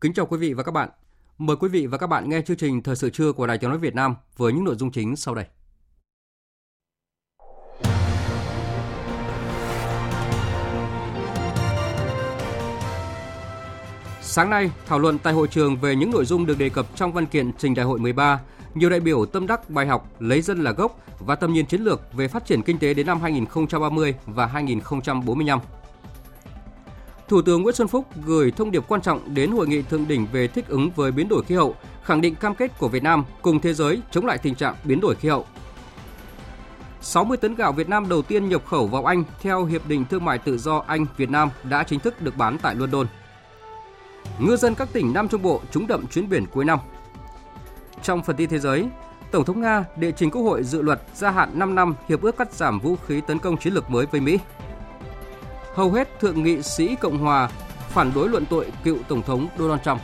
Kính chào quý vị và các bạn. Mời quý vị và các bạn nghe chương trình Thời sự trưa của Đài Tiếng nói Việt Nam với những nội dung chính sau đây. Sáng nay, thảo luận tại hội trường về những nội dung được đề cập trong văn kiện trình Đại hội 13, nhiều đại biểu tâm đắc bài học lấy dân là gốc và tầm nhìn chiến lược về phát triển kinh tế đến năm 2030 và 2045. Thủ tướng Nguyễn Xuân Phúc gửi thông điệp quan trọng đến hội nghị thượng đỉnh về thích ứng với biến đổi khí hậu, khẳng định cam kết của Việt Nam cùng thế giới chống lại tình trạng biến đổi khí hậu. 60 tấn gạo Việt Nam đầu tiên nhập khẩu vào Anh theo Hiệp định Thương mại Tự do Anh-Việt Nam đã chính thức được bán tại London. Ngư dân các tỉnh Nam Trung Bộ trúng đậm chuyến biển cuối năm. Trong phần tin thế giới, Tổng thống Nga đệ trình Quốc hội dự luật gia hạn 5 năm hiệp ước cắt giảm vũ khí tấn công chiến lược mới với Mỹ hầu hết thượng nghị sĩ Cộng hòa phản đối luận tội cựu Tổng thống Donald Trump.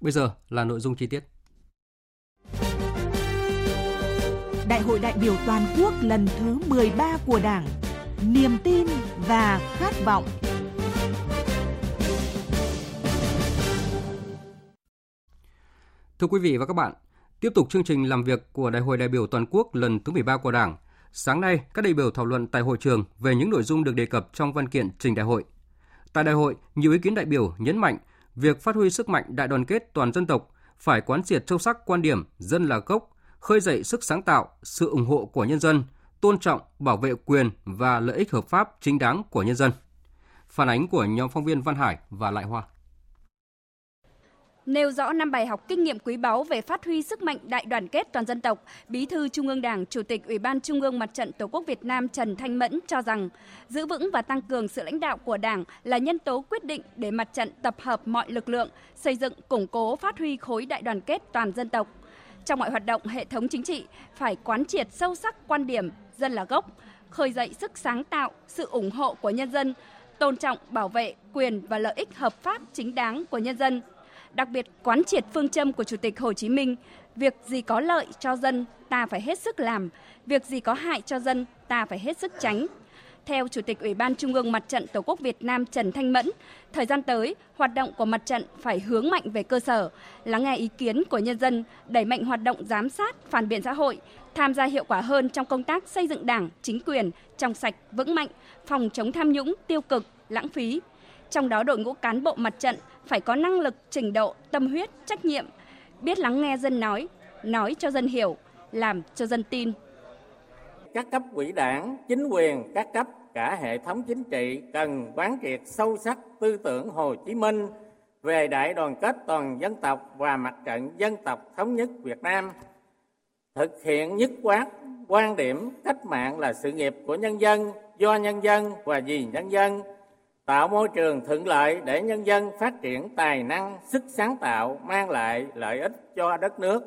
Bây giờ là nội dung chi tiết. Đại hội đại biểu toàn quốc lần thứ 13 của Đảng, niềm tin và khát vọng Thưa quý vị và các bạn, tiếp tục chương trình làm việc của Đại hội đại biểu toàn quốc lần thứ 13 của Đảng. Sáng nay, các đại biểu thảo luận tại hội trường về những nội dung được đề cập trong văn kiện trình đại hội. Tại đại hội, nhiều ý kiến đại biểu nhấn mạnh việc phát huy sức mạnh đại đoàn kết toàn dân tộc phải quán triệt sâu sắc quan điểm dân là gốc, khơi dậy sức sáng tạo, sự ủng hộ của nhân dân, tôn trọng, bảo vệ quyền và lợi ích hợp pháp chính đáng của nhân dân. Phản ánh của nhóm phóng viên Văn Hải và Lại Hoa nêu rõ năm bài học kinh nghiệm quý báu về phát huy sức mạnh đại đoàn kết toàn dân tộc, Bí thư Trung ương Đảng, Chủ tịch Ủy ban Trung ương Mặt trận Tổ quốc Việt Nam Trần Thanh Mẫn cho rằng giữ vững và tăng cường sự lãnh đạo của Đảng là nhân tố quyết định để mặt trận tập hợp mọi lực lượng, xây dựng củng cố phát huy khối đại đoàn kết toàn dân tộc. Trong mọi hoạt động hệ thống chính trị phải quán triệt sâu sắc quan điểm dân là gốc, khơi dậy sức sáng tạo, sự ủng hộ của nhân dân, tôn trọng bảo vệ quyền và lợi ích hợp pháp chính đáng của nhân dân đặc biệt quán triệt phương châm của Chủ tịch Hồ Chí Minh, việc gì có lợi cho dân ta phải hết sức làm, việc gì có hại cho dân ta phải hết sức tránh. Theo Chủ tịch Ủy ban Trung ương Mặt trận Tổ quốc Việt Nam Trần Thanh Mẫn, thời gian tới, hoạt động của mặt trận phải hướng mạnh về cơ sở, lắng nghe ý kiến của nhân dân, đẩy mạnh hoạt động giám sát, phản biện xã hội, tham gia hiệu quả hơn trong công tác xây dựng đảng, chính quyền, trong sạch, vững mạnh, phòng chống tham nhũng, tiêu cực, lãng phí. Trong đó đội ngũ cán bộ mặt trận phải có năng lực, trình độ, tâm huyết, trách nhiệm, biết lắng nghe dân nói, nói cho dân hiểu, làm cho dân tin. Các cấp quỹ đảng, chính quyền, các cấp cả hệ thống chính trị cần quán triệt sâu sắc tư tưởng Hồ Chí Minh về đại đoàn kết toàn dân tộc và mặt trận dân tộc thống nhất Việt Nam, thực hiện nhất quán quan điểm cách mạng là sự nghiệp của nhân dân, do nhân dân và vì nhân dân, tạo môi trường thuận lợi để nhân dân phát triển tài năng, sức sáng tạo mang lại lợi ích cho đất nước.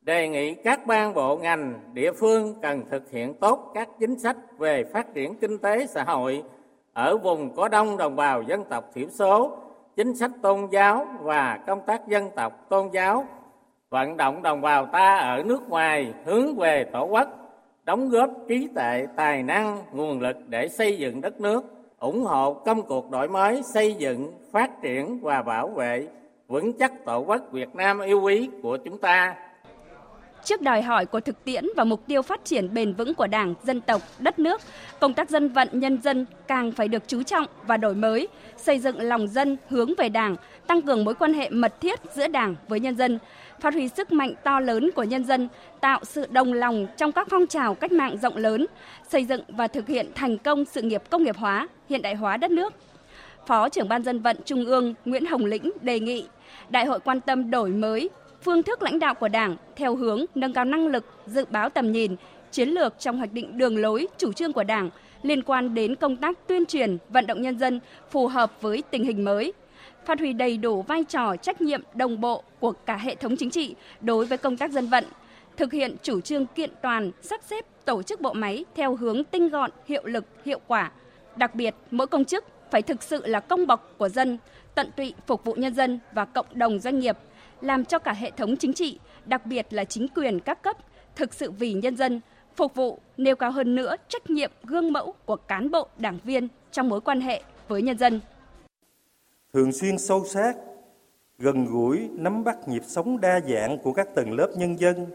Đề nghị các ban bộ ngành, địa phương cần thực hiện tốt các chính sách về phát triển kinh tế xã hội ở vùng có đông đồng bào dân tộc thiểu số, chính sách tôn giáo và công tác dân tộc tôn giáo, vận động đồng bào ta ở nước ngoài hướng về tổ quốc, đóng góp trí tuệ, tài năng, nguồn lực để xây dựng đất nước ủng hộ công cuộc đổi mới, xây dựng, phát triển và bảo vệ vững chắc tổ quốc Việt Nam yêu quý của chúng ta. Trước đòi hỏi của thực tiễn và mục tiêu phát triển bền vững của Đảng, dân tộc, đất nước, công tác dân vận nhân dân càng phải được chú trọng và đổi mới, xây dựng lòng dân hướng về Đảng, tăng cường mối quan hệ mật thiết giữa Đảng với nhân dân, phát huy sức mạnh to lớn của nhân dân, tạo sự đồng lòng trong các phong trào cách mạng rộng lớn, xây dựng và thực hiện thành công sự nghiệp công nghiệp hóa, hiện đại hóa đất nước. Phó trưởng ban dân vận Trung ương Nguyễn Hồng Lĩnh đề nghị Đại hội quan tâm đổi mới phương thức lãnh đạo của Đảng theo hướng nâng cao năng lực, dự báo tầm nhìn, chiến lược trong hoạch định đường lối, chủ trương của Đảng liên quan đến công tác tuyên truyền, vận động nhân dân phù hợp với tình hình mới, phát huy đầy đủ vai trò trách nhiệm đồng bộ của cả hệ thống chính trị đối với công tác dân vận, thực hiện chủ trương kiện toàn, sắp xếp tổ chức bộ máy theo hướng tinh gọn, hiệu lực, hiệu quả. Đặc biệt, mỗi công chức phải thực sự là công bọc của dân, tận tụy phục vụ nhân dân và cộng đồng doanh nghiệp, làm cho cả hệ thống chính trị, đặc biệt là chính quyền các cấp, thực sự vì nhân dân, phục vụ, nêu cao hơn nữa trách nhiệm gương mẫu của cán bộ, đảng viên trong mối quan hệ với nhân dân. Thường xuyên sâu sát, gần gũi, nắm bắt nhịp sống đa dạng của các tầng lớp nhân dân,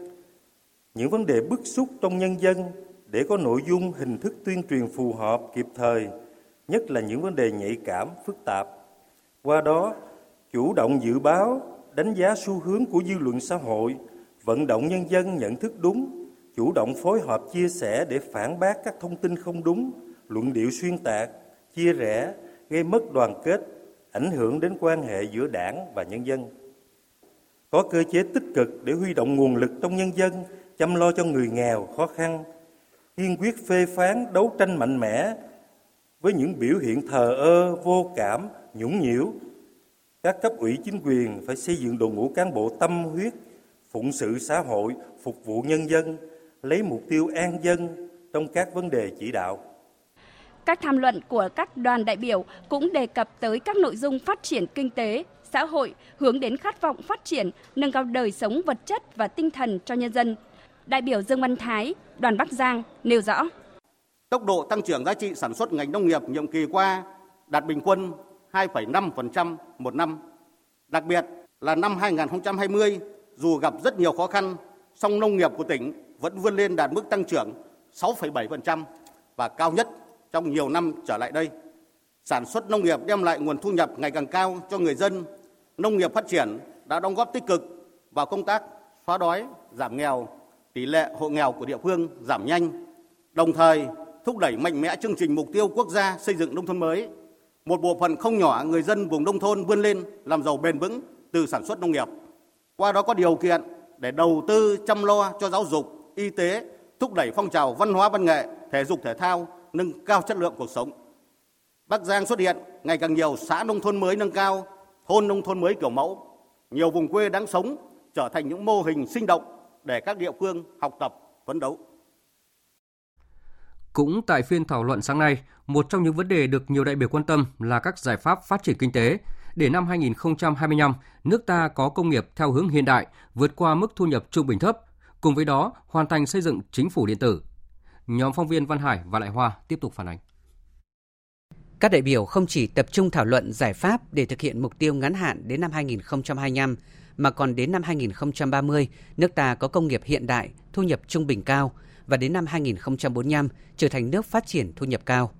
những vấn đề bức xúc trong nhân dân để có nội dung hình thức tuyên truyền phù hợp kịp thời, nhất là những vấn đề nhạy cảm, phức tạp. Qua đó, chủ động dự báo, đánh giá xu hướng của dư luận xã hội, vận động nhân dân nhận thức đúng, chủ động phối hợp chia sẻ để phản bác các thông tin không đúng, luận điệu xuyên tạc, chia rẽ, gây mất đoàn kết, ảnh hưởng đến quan hệ giữa đảng và nhân dân. Có cơ chế tích cực để huy động nguồn lực trong nhân dân, chăm lo cho người nghèo, khó khăn, kiên quyết phê phán, đấu tranh mạnh mẽ với những biểu hiện thờ ơ, vô cảm, nhũng nhiễu, các cấp ủy chính quyền phải xây dựng đội ngũ cán bộ tâm huyết, phụng sự xã hội, phục vụ nhân dân, lấy mục tiêu an dân trong các vấn đề chỉ đạo. Các tham luận của các đoàn đại biểu cũng đề cập tới các nội dung phát triển kinh tế, xã hội hướng đến khát vọng phát triển, nâng cao đời sống vật chất và tinh thần cho nhân dân. Đại biểu Dương Văn Thái, đoàn Bắc Giang nêu rõ. Tốc độ tăng trưởng giá trị sản xuất ngành nông nghiệp nhiệm kỳ qua đạt bình quân 2,5% một năm. Đặc biệt là năm 2020, dù gặp rất nhiều khó khăn, song nông nghiệp của tỉnh vẫn vươn lên đạt mức tăng trưởng 6,7% và cao nhất trong nhiều năm trở lại đây. Sản xuất nông nghiệp đem lại nguồn thu nhập ngày càng cao cho người dân. Nông nghiệp phát triển đã đóng góp tích cực vào công tác xóa đói, giảm nghèo, tỷ lệ hộ nghèo của địa phương giảm nhanh. Đồng thời, thúc đẩy mạnh mẽ chương trình mục tiêu quốc gia xây dựng nông thôn mới một bộ phận không nhỏ người dân vùng nông thôn vươn lên làm giàu bền vững từ sản xuất nông nghiệp. Qua đó có điều kiện để đầu tư chăm lo cho giáo dục, y tế, thúc đẩy phong trào văn hóa văn nghệ, thể dục thể thao, nâng cao chất lượng cuộc sống. Bắc Giang xuất hiện ngày càng nhiều xã nông thôn mới nâng cao, thôn nông thôn mới kiểu mẫu, nhiều vùng quê đáng sống trở thành những mô hình sinh động để các địa phương học tập, phấn đấu. Cũng tại phiên thảo luận sáng nay, một trong những vấn đề được nhiều đại biểu quan tâm là các giải pháp phát triển kinh tế. Để năm 2025, nước ta có công nghiệp theo hướng hiện đại, vượt qua mức thu nhập trung bình thấp, cùng với đó hoàn thành xây dựng chính phủ điện tử. Nhóm phóng viên Văn Hải và Lại Hoa tiếp tục phản ánh. Các đại biểu không chỉ tập trung thảo luận giải pháp để thực hiện mục tiêu ngắn hạn đến năm 2025, mà còn đến năm 2030, nước ta có công nghiệp hiện đại, thu nhập trung bình cao và đến năm 2045 trở thành nước phát triển thu nhập cao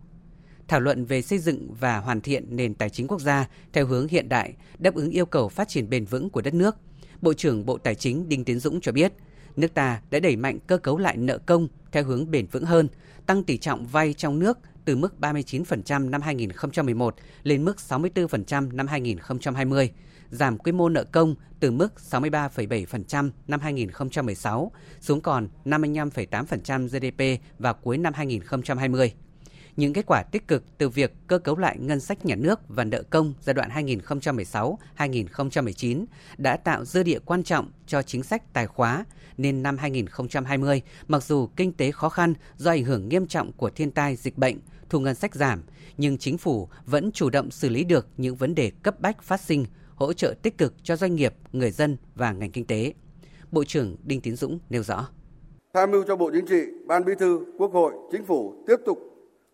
thảo luận về xây dựng và hoàn thiện nền tài chính quốc gia theo hướng hiện đại, đáp ứng yêu cầu phát triển bền vững của đất nước. Bộ trưởng Bộ Tài chính Đinh Tiến Dũng cho biết, nước ta đã đẩy mạnh cơ cấu lại nợ công theo hướng bền vững hơn, tăng tỷ trọng vay trong nước từ mức 39% năm 2011 lên mức 64% năm 2020, giảm quy mô nợ công từ mức 63,7% năm 2016 xuống còn 55,8% GDP vào cuối năm 2020 những kết quả tích cực từ việc cơ cấu lại ngân sách nhà nước và nợ công giai đoạn 2016-2019 đã tạo dư địa quan trọng cho chính sách tài khóa, nên năm 2020, mặc dù kinh tế khó khăn do ảnh hưởng nghiêm trọng của thiên tai dịch bệnh, thu ngân sách giảm, nhưng chính phủ vẫn chủ động xử lý được những vấn đề cấp bách phát sinh, hỗ trợ tích cực cho doanh nghiệp, người dân và ngành kinh tế. Bộ trưởng Đinh Tiến Dũng nêu rõ. Tham mưu cho Bộ Chính trị, Ban Bí thư, Quốc hội, Chính phủ tiếp tục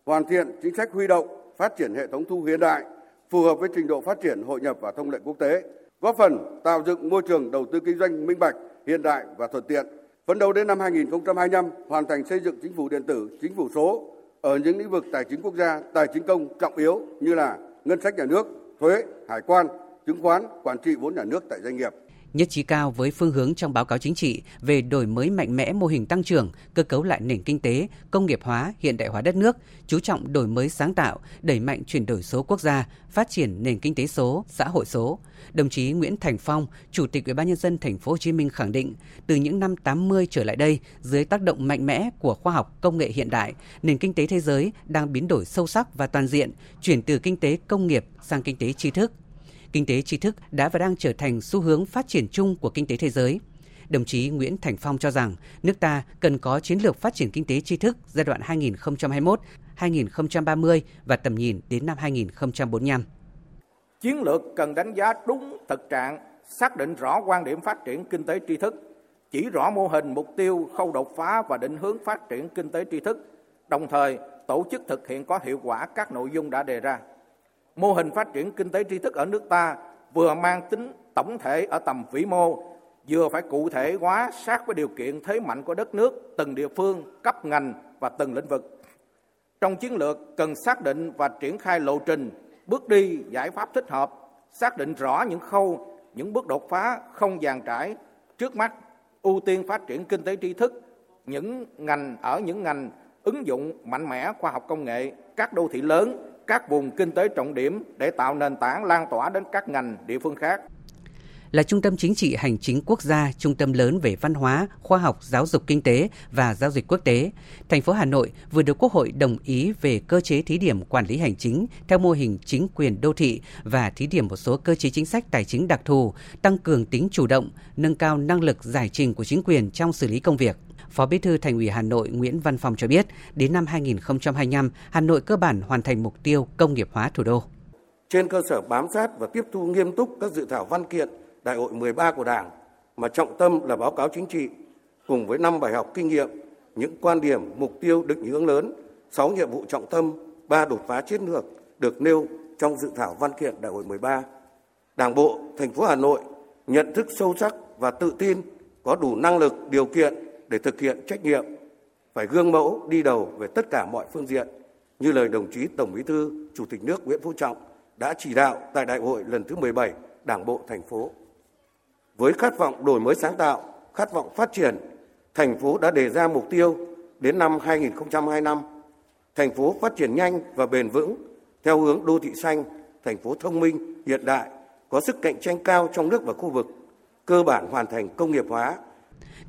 hoàn thiện chính sách huy động, phát triển hệ thống thu hiện đại phù hợp với trình độ phát triển hội nhập và thông lệ quốc tế, góp phần tạo dựng môi trường đầu tư kinh doanh minh bạch, hiện đại và thuận tiện, Phấn đấu đến năm 2025 hoàn thành xây dựng chính phủ điện tử, chính phủ số ở những lĩnh vực tài chính quốc gia, tài chính công trọng yếu như là ngân sách nhà nước, thuế, hải quan, chứng khoán, quản trị vốn nhà nước tại doanh nghiệp nhất trí cao với phương hướng trong báo cáo chính trị về đổi mới mạnh mẽ mô hình tăng trưởng, cơ cấu lại nền kinh tế, công nghiệp hóa, hiện đại hóa đất nước, chú trọng đổi mới sáng tạo, đẩy mạnh chuyển đổi số quốc gia, phát triển nền kinh tế số, xã hội số. Đồng chí Nguyễn Thành Phong, Chủ tịch Ủy ban nhân dân thành phố Hồ Chí Minh khẳng định, từ những năm 80 trở lại đây, dưới tác động mạnh mẽ của khoa học công nghệ hiện đại, nền kinh tế thế giới đang biến đổi sâu sắc và toàn diện, chuyển từ kinh tế công nghiệp sang kinh tế tri thức, kinh tế tri thức đã và đang trở thành xu hướng phát triển chung của kinh tế thế giới. Đồng chí Nguyễn Thành Phong cho rằng nước ta cần có chiến lược phát triển kinh tế tri thức giai đoạn 2021-2030 và tầm nhìn đến năm 2045. Chiến lược cần đánh giá đúng thực trạng, xác định rõ quan điểm phát triển kinh tế tri thức, chỉ rõ mô hình, mục tiêu, khâu đột phá và định hướng phát triển kinh tế tri thức, đồng thời tổ chức thực hiện có hiệu quả các nội dung đã đề ra mô hình phát triển kinh tế tri thức ở nước ta vừa mang tính tổng thể ở tầm vĩ mô, vừa phải cụ thể hóa sát với điều kiện thế mạnh của đất nước, từng địa phương, cấp ngành và từng lĩnh vực. Trong chiến lược cần xác định và triển khai lộ trình, bước đi, giải pháp thích hợp, xác định rõ những khâu, những bước đột phá không dàn trải trước mắt, ưu tiên phát triển kinh tế tri thức, những ngành ở những ngành ứng dụng mạnh mẽ khoa học công nghệ, các đô thị lớn, các vùng kinh tế trọng điểm để tạo nền tảng lan tỏa đến các ngành địa phương khác là trung tâm chính trị hành chính quốc gia, trung tâm lớn về văn hóa, khoa học, giáo dục kinh tế và giao dịch quốc tế. Thành phố Hà Nội vừa được Quốc hội đồng ý về cơ chế thí điểm quản lý hành chính theo mô hình chính quyền đô thị và thí điểm một số cơ chế chính sách tài chính đặc thù, tăng cường tính chủ động, nâng cao năng lực giải trình của chính quyền trong xử lý công việc. Phó Bí thư Thành ủy Hà Nội Nguyễn Văn Phòng cho biết, đến năm 2025, Hà Nội cơ bản hoàn thành mục tiêu công nghiệp hóa thủ đô. Trên cơ sở bám sát và tiếp thu nghiêm túc các dự thảo văn kiện Đại hội 13 của Đảng, mà trọng tâm là báo cáo chính trị, cùng với năm bài học kinh nghiệm, những quan điểm, mục tiêu định hướng lớn, 6 nhiệm vụ trọng tâm, 3 đột phá chiến lược được nêu trong dự thảo văn kiện Đại hội 13. Đảng bộ thành phố Hà Nội nhận thức sâu sắc và tự tin có đủ năng lực, điều kiện để thực hiện trách nhiệm, phải gương mẫu đi đầu về tất cả mọi phương diện, như lời đồng chí Tổng Bí thư, Chủ tịch nước Nguyễn Phú Trọng đã chỉ đạo tại đại hội lần thứ 17 Đảng bộ thành phố. Với khát vọng đổi mới sáng tạo, khát vọng phát triển, thành phố đã đề ra mục tiêu đến năm 2025, thành phố phát triển nhanh và bền vững theo hướng đô thị xanh, thành phố thông minh, hiện đại, có sức cạnh tranh cao trong nước và khu vực, cơ bản hoàn thành công nghiệp hóa,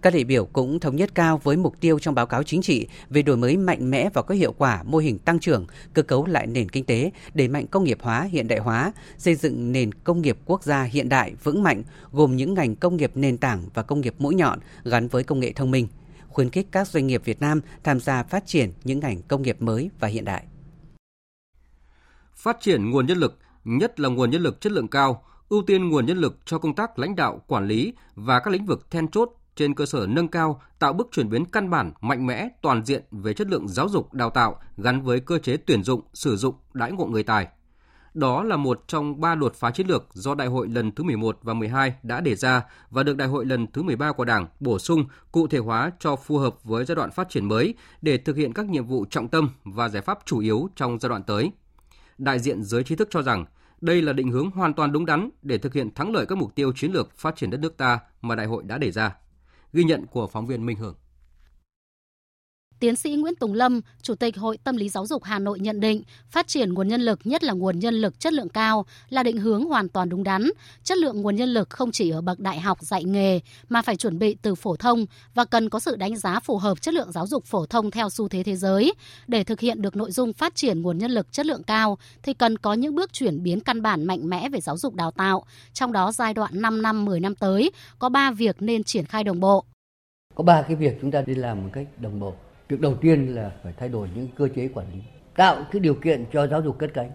các đại biểu cũng thống nhất cao với mục tiêu trong báo cáo chính trị về đổi mới mạnh mẽ và có hiệu quả mô hình tăng trưởng, cơ cấu lại nền kinh tế, đẩy mạnh công nghiệp hóa, hiện đại hóa, xây dựng nền công nghiệp quốc gia hiện đại, vững mạnh, gồm những ngành công nghiệp nền tảng và công nghiệp mũi nhọn gắn với công nghệ thông minh, khuyến khích các doanh nghiệp Việt Nam tham gia phát triển những ngành công nghiệp mới và hiện đại. Phát triển nguồn nhân lực, nhất là nguồn nhân lực chất lượng cao, ưu tiên nguồn nhân lực cho công tác lãnh đạo, quản lý và các lĩnh vực then chốt trên cơ sở nâng cao, tạo bước chuyển biến căn bản, mạnh mẽ, toàn diện về chất lượng giáo dục đào tạo gắn với cơ chế tuyển dụng, sử dụng, đãi ngộ người tài. Đó là một trong ba đột phá chiến lược do Đại hội lần thứ 11 và 12 đã đề ra và được Đại hội lần thứ 13 của Đảng bổ sung, cụ thể hóa cho phù hợp với giai đoạn phát triển mới để thực hiện các nhiệm vụ trọng tâm và giải pháp chủ yếu trong giai đoạn tới. Đại diện giới trí thức cho rằng đây là định hướng hoàn toàn đúng đắn để thực hiện thắng lợi các mục tiêu chiến lược phát triển đất nước ta mà đại hội đã đề ra. Ghi nhận của phóng viên Minh Hường. Tiến sĩ Nguyễn Tùng Lâm, Chủ tịch Hội Tâm lý Giáo dục Hà Nội nhận định, phát triển nguồn nhân lực, nhất là nguồn nhân lực chất lượng cao, là định hướng hoàn toàn đúng đắn. Chất lượng nguồn nhân lực không chỉ ở bậc đại học dạy nghề, mà phải chuẩn bị từ phổ thông và cần có sự đánh giá phù hợp chất lượng giáo dục phổ thông theo xu thế thế giới. Để thực hiện được nội dung phát triển nguồn nhân lực chất lượng cao, thì cần có những bước chuyển biến căn bản mạnh mẽ về giáo dục đào tạo. Trong đó giai đoạn 5 năm, 10 năm tới, có 3 việc nên triển khai đồng bộ. Có 3 cái việc chúng ta đi làm một cách đồng bộ việc đầu tiên là phải thay đổi những cơ chế quản lý, tạo cái điều kiện cho giáo dục cất cánh.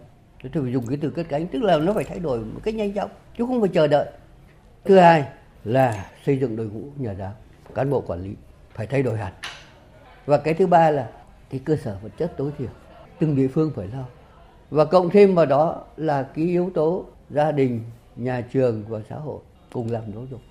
Tôi phải dùng cái từ cất cánh, tức là nó phải thay đổi một cách nhanh chóng, chứ không phải chờ đợi. Thứ hai là xây dựng đội ngũ nhà giáo, cán bộ quản lý phải thay đổi hẳn. Và cái thứ ba là cái cơ sở vật chất tối thiểu, từng địa phương phải lo. Và cộng thêm vào đó là cái yếu tố gia đình, nhà trường và xã hội cùng làm giáo dục.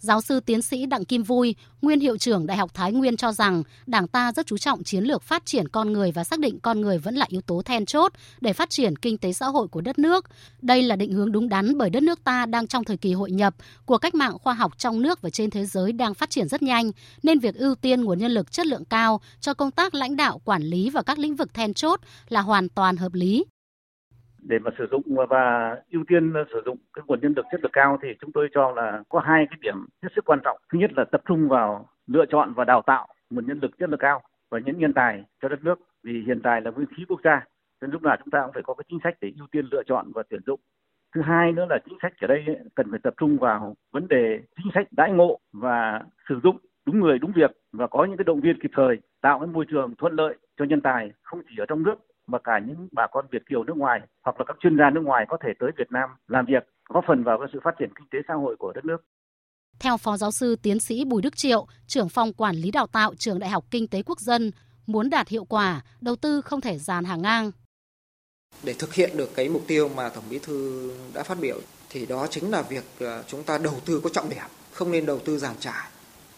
Giáo sư tiến sĩ Đặng Kim Vui, nguyên hiệu trưởng Đại học Thái Nguyên cho rằng Đảng ta rất chú trọng chiến lược phát triển con người và xác định con người vẫn là yếu tố then chốt để phát triển kinh tế xã hội của đất nước. Đây là định hướng đúng đắn bởi đất nước ta đang trong thời kỳ hội nhập của cách mạng khoa học trong nước và trên thế giới đang phát triển rất nhanh, nên việc ưu tiên nguồn nhân lực chất lượng cao cho công tác lãnh đạo, quản lý và các lĩnh vực then chốt là hoàn toàn hợp lý để mà sử dụng và ưu tiên sử dụng cái nguồn nhân lực chất lượng cao thì chúng tôi cho là có hai cái điểm hết sức quan trọng. Thứ nhất là tập trung vào lựa chọn và đào tạo nguồn nhân lực chất lượng cao và những nhân tài cho đất nước vì hiện tại là nguyên khí quốc gia nên lúc nào chúng ta cũng phải có cái chính sách để ưu tiên lựa chọn và tuyển dụng thứ hai nữa là chính sách ở đây cần phải tập trung vào vấn đề chính sách đãi ngộ và sử dụng đúng người, đúng việc và có những cái động viên kịp thời, tạo cái môi trường thuận lợi cho nhân tài không chỉ ở trong nước mà cả những bà con Việt kiều nước ngoài hoặc là các chuyên gia nước ngoài có thể tới Việt Nam làm việc, góp phần vào sự phát triển kinh tế xã hội của đất nước. Theo Phó Giáo sư Tiến sĩ Bùi Đức Triệu, trưởng phòng quản lý đào tạo trường Đại học Kinh tế Quốc dân, muốn đạt hiệu quả, đầu tư không thể dàn hàng ngang. Để thực hiện được cái mục tiêu mà Tổng Bí thư đã phát biểu thì đó chính là việc ờ, chúng ta đầu tư có trọng điểm, không nên đầu tư giàn trải.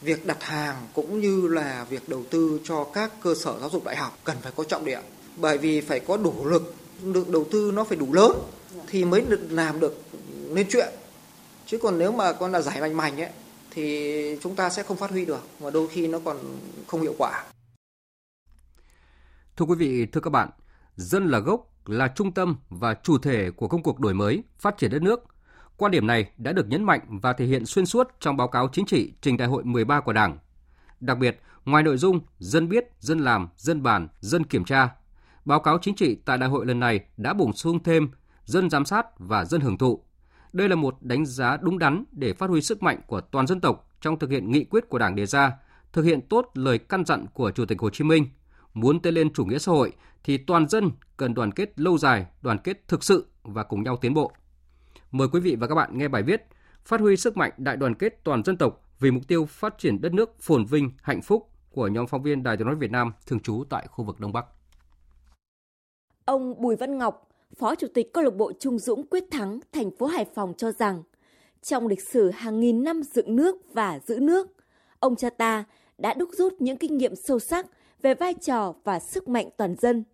Việc đặt hàng cũng như là việc đầu tư cho các cơ sở giáo dục đại học cần phải có trọng điểm bởi vì phải có đủ lực được đầu tư nó phải đủ lớn thì mới được làm được nên chuyện chứ còn nếu mà con là giải mảnh mảnh ấy thì chúng ta sẽ không phát huy được và đôi khi nó còn không hiệu quả. Thưa quý vị, thưa các bạn, dân là gốc, là trung tâm và chủ thể của công cuộc đổi mới, phát triển đất nước. Quan điểm này đã được nhấn mạnh và thể hiện xuyên suốt trong báo cáo chính trị trình đại hội 13 của Đảng. Đặc biệt, ngoài nội dung dân biết, dân làm, dân bàn, dân kiểm tra, báo cáo chính trị tại đại hội lần này đã bổ sung thêm dân giám sát và dân hưởng thụ. Đây là một đánh giá đúng đắn để phát huy sức mạnh của toàn dân tộc trong thực hiện nghị quyết của Đảng đề ra, thực hiện tốt lời căn dặn của Chủ tịch Hồ Chí Minh. Muốn tiến lên chủ nghĩa xã hội thì toàn dân cần đoàn kết lâu dài, đoàn kết thực sự và cùng nhau tiến bộ. Mời quý vị và các bạn nghe bài viết Phát huy sức mạnh đại đoàn kết toàn dân tộc vì mục tiêu phát triển đất nước phồn vinh, hạnh phúc của nhóm phóng viên Đài Tiếng nói Việt Nam thường trú tại khu vực Đông Bắc. Ông Bùi Văn Ngọc, Phó Chủ tịch câu lạc bộ Trung Dũng Quyết Thắng, thành phố Hải Phòng cho rằng, trong lịch sử hàng nghìn năm dựng nước và giữ nước, ông cha ta đã đúc rút những kinh nghiệm sâu sắc về vai trò và sức mạnh toàn dân.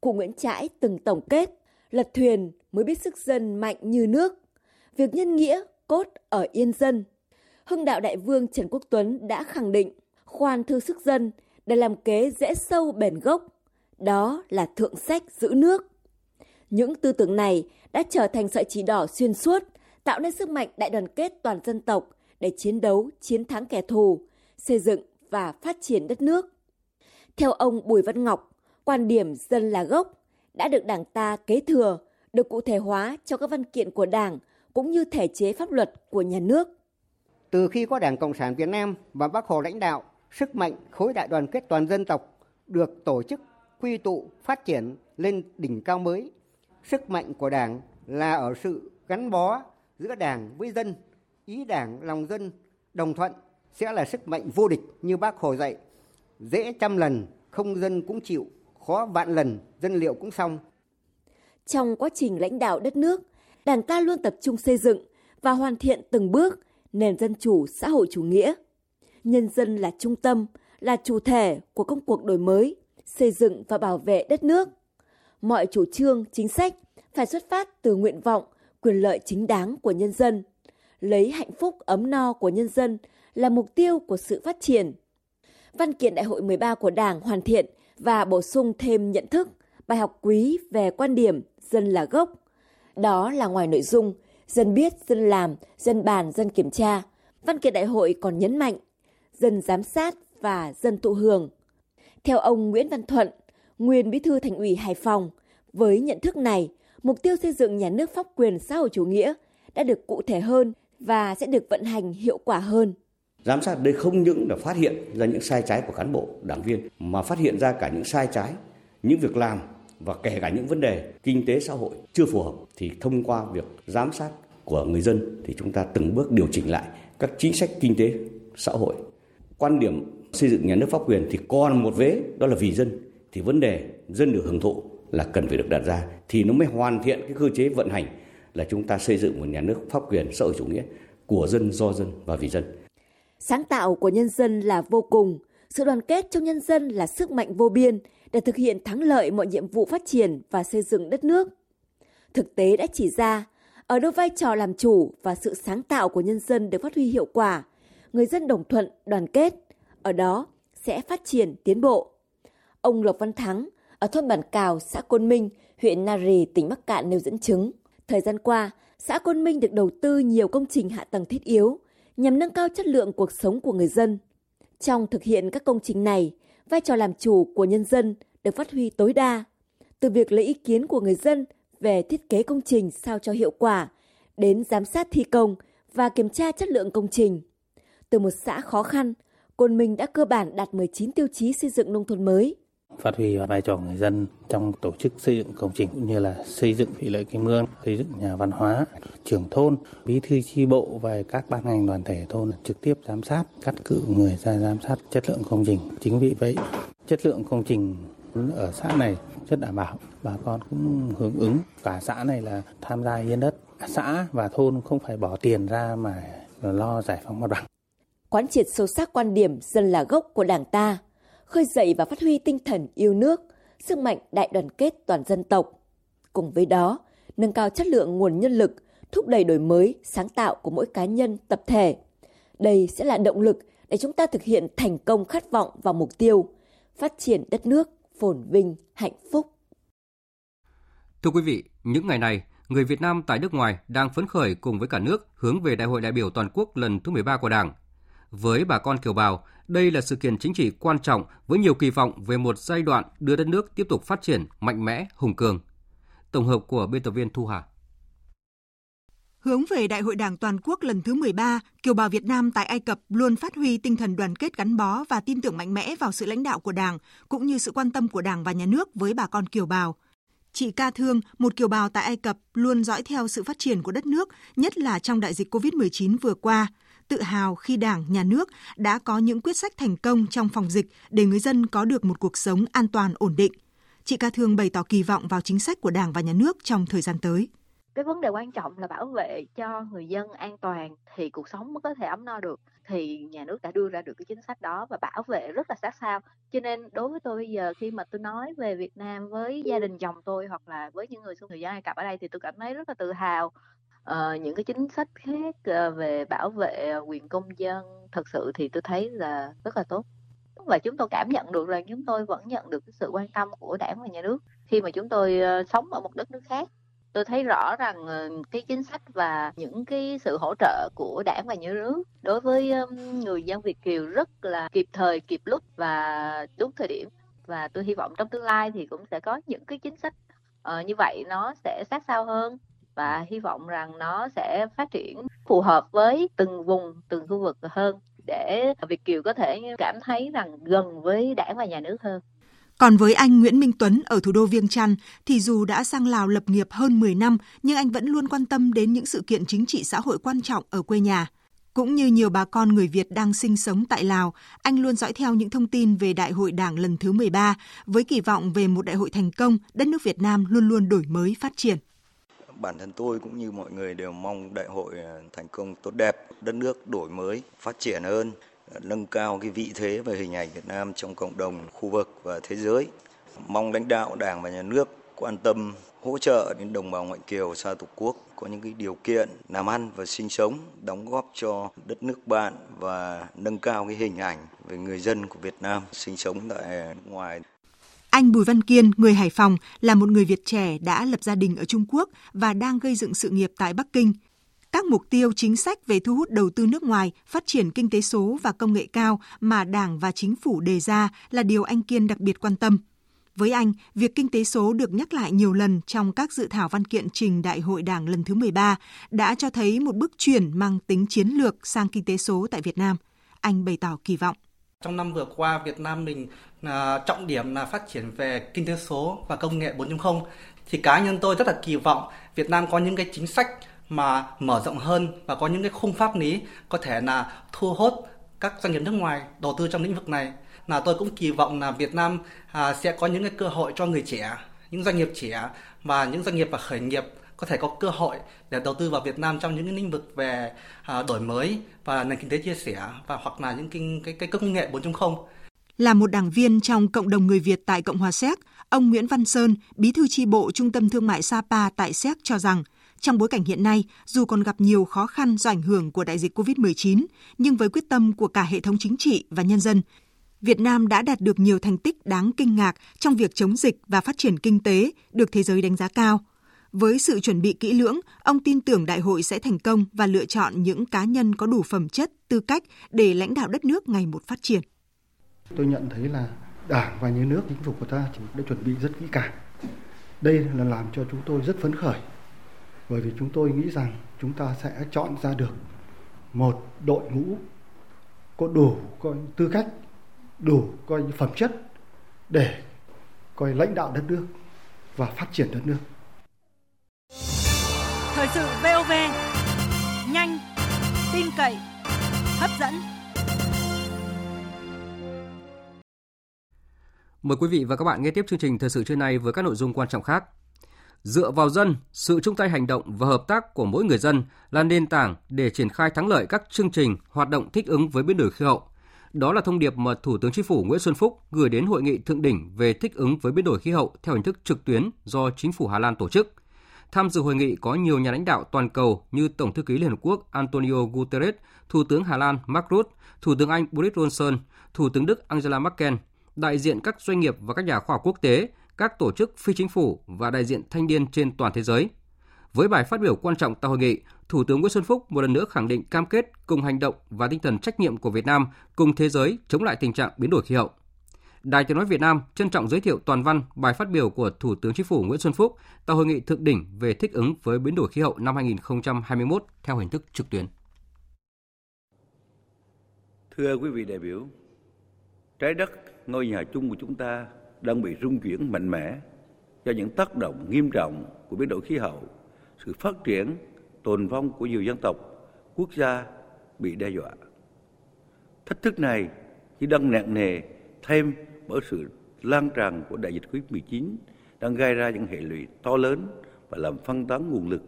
Cụ Nguyễn Trãi từng tổng kết, lật thuyền mới biết sức dân mạnh như nước. Việc nhân nghĩa cốt ở yên dân. Hưng đạo đại vương Trần Quốc Tuấn đã khẳng định khoan thư sức dân để làm kế dễ sâu bền gốc, đó là thượng sách giữ nước. Những tư tưởng này đã trở thành sợi chỉ đỏ xuyên suốt, tạo nên sức mạnh đại đoàn kết toàn dân tộc để chiến đấu, chiến thắng kẻ thù, xây dựng và phát triển đất nước. Theo ông Bùi Văn Ngọc, quan điểm dân là gốc đã được Đảng ta kế thừa, được cụ thể hóa trong các văn kiện của Đảng cũng như thể chế pháp luật của nhà nước. Từ khi có Đảng Cộng sản Việt Nam và Bác Hồ lãnh đạo, sức mạnh khối đại đoàn kết toàn dân tộc được tổ chức quy tụ phát triển lên đỉnh cao mới. Sức mạnh của Đảng là ở sự gắn bó giữa Đảng với dân, ý Đảng lòng dân đồng thuận sẽ là sức mạnh vô địch như bác Hồ dạy. Dễ trăm lần, không dân cũng chịu, khó vạn lần, dân liệu cũng xong. Trong quá trình lãnh đạo đất nước, Đảng ta luôn tập trung xây dựng và hoàn thiện từng bước nền dân chủ xã hội chủ nghĩa. Nhân dân là trung tâm, là chủ thể của công cuộc đổi mới, xây dựng và bảo vệ đất nước. Mọi chủ trương, chính sách phải xuất phát từ nguyện vọng, quyền lợi chính đáng của nhân dân. Lấy hạnh phúc ấm no của nhân dân là mục tiêu của sự phát triển. Văn kiện Đại hội 13 của Đảng hoàn thiện và bổ sung thêm nhận thức, bài học quý về quan điểm dân là gốc. Đó là ngoài nội dung dân biết, dân làm, dân bàn, dân kiểm tra. Văn kiện đại hội còn nhấn mạnh dân giám sát và dân thụ hưởng – theo ông Nguyễn Văn Thuận, nguyên bí thư thành ủy Hải Phòng, với nhận thức này, mục tiêu xây dựng nhà nước pháp quyền xã hội chủ nghĩa đã được cụ thể hơn và sẽ được vận hành hiệu quả hơn. Giám sát đây không những là phát hiện ra những sai trái của cán bộ, đảng viên mà phát hiện ra cả những sai trái, những việc làm và kể cả những vấn đề kinh tế xã hội chưa phù hợp thì thông qua việc giám sát của người dân thì chúng ta từng bước điều chỉnh lại các chính sách kinh tế xã hội. Quan điểm xây dựng nhà nước pháp quyền thì còn một vế đó là vì dân thì vấn đề dân được hưởng thụ là cần phải được đặt ra thì nó mới hoàn thiện cái cơ chế vận hành là chúng ta xây dựng một nhà nước pháp quyền xã hội chủ nghĩa của dân do dân và vì dân. Sáng tạo của nhân dân là vô cùng, sự đoàn kết trong nhân dân là sức mạnh vô biên để thực hiện thắng lợi mọi nhiệm vụ phát triển và xây dựng đất nước. Thực tế đã chỉ ra, ở đâu vai trò làm chủ và sự sáng tạo của nhân dân được phát huy hiệu quả, người dân đồng thuận, đoàn kết, ở đó sẽ phát triển tiến bộ. Ông Lộc Văn Thắng ở thôn Bản Cào, xã Côn Minh, huyện Nari, tỉnh Bắc Cạn nêu dẫn chứng. Thời gian qua, xã Côn Minh được đầu tư nhiều công trình hạ tầng thiết yếu nhằm nâng cao chất lượng cuộc sống của người dân. Trong thực hiện các công trình này, vai trò làm chủ của nhân dân được phát huy tối đa. Từ việc lấy ý kiến của người dân về thiết kế công trình sao cho hiệu quả, đến giám sát thi công và kiểm tra chất lượng công trình. Từ một xã khó khăn, Côn Minh đã cơ bản đạt 19 tiêu chí xây dựng nông thôn mới. Phát huy vai trò người dân trong tổ chức xây dựng công trình cũng như là xây dựng thủy lợi Kim Mương, xây dựng nhà văn hóa, trưởng thôn, bí thư chi bộ và các ban ngành đoàn thể thôn trực tiếp giám sát, cắt cử người ra giám sát chất lượng công trình. Chính vì vậy, chất lượng công trình ở xã này rất đảm bảo bà con cũng hưởng ứng cả xã này là tham gia hiến đất xã và thôn không phải bỏ tiền ra mà lo giải phóng mặt bằng quán triệt sâu sắc quan điểm dân là gốc của đảng ta khơi dậy và phát huy tinh thần yêu nước sức mạnh đại đoàn kết toàn dân tộc cùng với đó nâng cao chất lượng nguồn nhân lực thúc đẩy đổi mới sáng tạo của mỗi cá nhân tập thể đây sẽ là động lực để chúng ta thực hiện thành công khát vọng và mục tiêu phát triển đất nước phồn vinh, hạnh phúc. Thưa quý vị, những ngày này, người Việt Nam tại nước ngoài đang phấn khởi cùng với cả nước hướng về Đại hội đại biểu toàn quốc lần thứ 13 của Đảng. Với bà con kiều bào, đây là sự kiện chính trị quan trọng với nhiều kỳ vọng về một giai đoạn đưa đất nước tiếp tục phát triển mạnh mẽ, hùng cường. Tổng hợp của biên tập viên Thu Hà. Hướng về Đại hội Đảng toàn quốc lần thứ 13, kiều bào Việt Nam tại Ai Cập luôn phát huy tinh thần đoàn kết gắn bó và tin tưởng mạnh mẽ vào sự lãnh đạo của Đảng cũng như sự quan tâm của Đảng và nhà nước với bà con kiều bào. Chị Ca Thương, một kiều bào tại Ai Cập luôn dõi theo sự phát triển của đất nước, nhất là trong đại dịch COVID-19 vừa qua, tự hào khi Đảng, nhà nước đã có những quyết sách thành công trong phòng dịch để người dân có được một cuộc sống an toàn ổn định. Chị Ca Thương bày tỏ kỳ vọng vào chính sách của Đảng và nhà nước trong thời gian tới. Cái vấn đề quan trọng là bảo vệ cho người dân an toàn thì cuộc sống mới có thể ấm no được. Thì nhà nước đã đưa ra được cái chính sách đó và bảo vệ rất là sát sao. Cho nên đối với tôi bây giờ khi mà tôi nói về Việt Nam với gia đình chồng tôi hoặc là với những người xung người dân Ai Cập ở đây thì tôi cảm thấy rất là tự hào uh, những cái chính sách khác uh, về bảo vệ ờ, quyền công dân thật sự thì tôi thấy là rất là tốt. Và chúng tôi cảm nhận được rằng chúng tôi vẫn nhận được cái sự quan tâm của đảng và nhà nước. Khi mà chúng tôi uh, sống ở một đất nước khác tôi thấy rõ rằng cái chính sách và những cái sự hỗ trợ của đảng và nhà nước đối với người dân Việt kiều rất là kịp thời kịp lúc và đúng thời điểm. Và tôi hy vọng trong tương lai thì cũng sẽ có những cái chính sách uh, như vậy nó sẽ sát sao hơn và hy vọng rằng nó sẽ phát triển phù hợp với từng vùng từng khu vực hơn để Việt kiều có thể cảm thấy rằng gần với đảng và nhà nước hơn còn với anh Nguyễn Minh Tuấn ở thủ đô Viêng Chăn thì dù đã sang Lào lập nghiệp hơn 10 năm nhưng anh vẫn luôn quan tâm đến những sự kiện chính trị xã hội quan trọng ở quê nhà. Cũng như nhiều bà con người Việt đang sinh sống tại Lào, anh luôn dõi theo những thông tin về Đại hội Đảng lần thứ 13 với kỳ vọng về một đại hội thành công, đất nước Việt Nam luôn luôn đổi mới, phát triển. Bản thân tôi cũng như mọi người đều mong đại hội à, thành công tốt đẹp, đất nước đổi mới, phát triển hơn, à, nâng cao cái vị thế và hình ảnh Việt Nam trong cộng đồng khu vực và thế giới. Mong lãnh đạo Đảng và Nhà nước quan tâm hỗ trợ đến đồng bào ngoại kiều xa Tổ quốc có những cái điều kiện làm ăn và sinh sống, đóng góp cho đất nước bạn và nâng cao cái hình ảnh về người dân của Việt Nam sinh sống tại à, ngoài. Anh Bùi Văn Kiên, người Hải Phòng, là một người Việt trẻ đã lập gia đình ở Trung Quốc và đang gây dựng sự nghiệp tại Bắc Kinh các mục tiêu chính sách về thu hút đầu tư nước ngoài, phát triển kinh tế số và công nghệ cao mà Đảng và chính phủ đề ra là điều anh Kiên đặc biệt quan tâm. Với anh, việc kinh tế số được nhắc lại nhiều lần trong các dự thảo văn kiện trình Đại hội Đảng lần thứ 13 đã cho thấy một bước chuyển mang tính chiến lược sang kinh tế số tại Việt Nam. Anh bày tỏ kỳ vọng. Trong năm vừa qua, Việt Nam mình à, trọng điểm là phát triển về kinh tế số và công nghệ 4.0. Thì cá nhân tôi rất là kỳ vọng Việt Nam có những cái chính sách mà mở rộng hơn và có những cái khung pháp lý có thể là thu hút các doanh nghiệp nước ngoài đầu tư trong lĩnh vực này là tôi cũng kỳ vọng là Việt Nam à, sẽ có những cái cơ hội cho người trẻ những doanh nghiệp trẻ và những doanh nghiệp và khởi nghiệp có thể có cơ hội để đầu tư vào Việt Nam trong những lĩnh vực về à, đổi mới và nền kinh tế chia sẻ và hoặc là những cái cái, cái công nghệ 4.0. Là một đảng viên trong cộng đồng người Việt tại Cộng hòa Séc, ông Nguyễn Văn Sơn, bí thư tri bộ Trung tâm Thương mại Sapa tại Séc cho rằng, trong bối cảnh hiện nay, dù còn gặp nhiều khó khăn do ảnh hưởng của đại dịch COVID-19, nhưng với quyết tâm của cả hệ thống chính trị và nhân dân, Việt Nam đã đạt được nhiều thành tích đáng kinh ngạc trong việc chống dịch và phát triển kinh tế, được thế giới đánh giá cao. Với sự chuẩn bị kỹ lưỡng, ông tin tưởng đại hội sẽ thành công và lựa chọn những cá nhân có đủ phẩm chất, tư cách để lãnh đạo đất nước ngày một phát triển. Tôi nhận thấy là Đảng và nhà nước chính phủ của ta đã chuẩn bị rất kỹ càng. Đây là làm cho chúng tôi rất phấn khởi bởi vì chúng tôi nghĩ rằng chúng ta sẽ chọn ra được một đội ngũ có đủ coi tư cách đủ coi phẩm chất để coi lãnh đạo đất nước và phát triển đất nước. Thời sự VOV nhanh, tin cậy, hấp dẫn. Mời quý vị và các bạn nghe tiếp chương trình thời sự trưa nay với các nội dung quan trọng khác. Dựa vào dân, sự chung tay hành động và hợp tác của mỗi người dân là nền tảng để triển khai thắng lợi các chương trình, hoạt động thích ứng với biến đổi khí hậu. Đó là thông điệp mà Thủ tướng Chính phủ Nguyễn Xuân Phúc gửi đến hội nghị thượng đỉnh về thích ứng với biến đổi khí hậu theo hình thức trực tuyến do Chính phủ Hà Lan tổ chức. Tham dự hội nghị có nhiều nhà lãnh đạo toàn cầu như Tổng thư ký Liên Hợp Quốc Antonio Guterres, Thủ tướng Hà Lan Mark Rutte, Thủ tướng Anh Boris Johnson, Thủ tướng Đức Angela Merkel, đại diện các doanh nghiệp và các nhà khoa học quốc tế, các tổ chức phi chính phủ và đại diện thanh niên trên toàn thế giới. Với bài phát biểu quan trọng tại hội nghị, Thủ tướng Nguyễn Xuân Phúc một lần nữa khẳng định cam kết cùng hành động và tinh thần trách nhiệm của Việt Nam cùng thế giới chống lại tình trạng biến đổi khí hậu. Đài Tiếng nói Việt Nam trân trọng giới thiệu toàn văn bài phát biểu của Thủ tướng Chính phủ Nguyễn Xuân Phúc tại hội nghị thượng đỉnh về thích ứng với biến đổi khí hậu năm 2021 theo hình thức trực tuyến. Thưa quý vị đại biểu, trái đất ngôi nhà chung của chúng ta đang bị rung chuyển mạnh mẽ do những tác động nghiêm trọng của biến đổi khí hậu, sự phát triển, tồn vong của nhiều dân tộc, quốc gia bị đe dọa. Thách thức này chỉ đang nặng nề thêm bởi sự lan tràn của đại dịch Covid-19 đang gây ra những hệ lụy to lớn và làm phân tán nguồn lực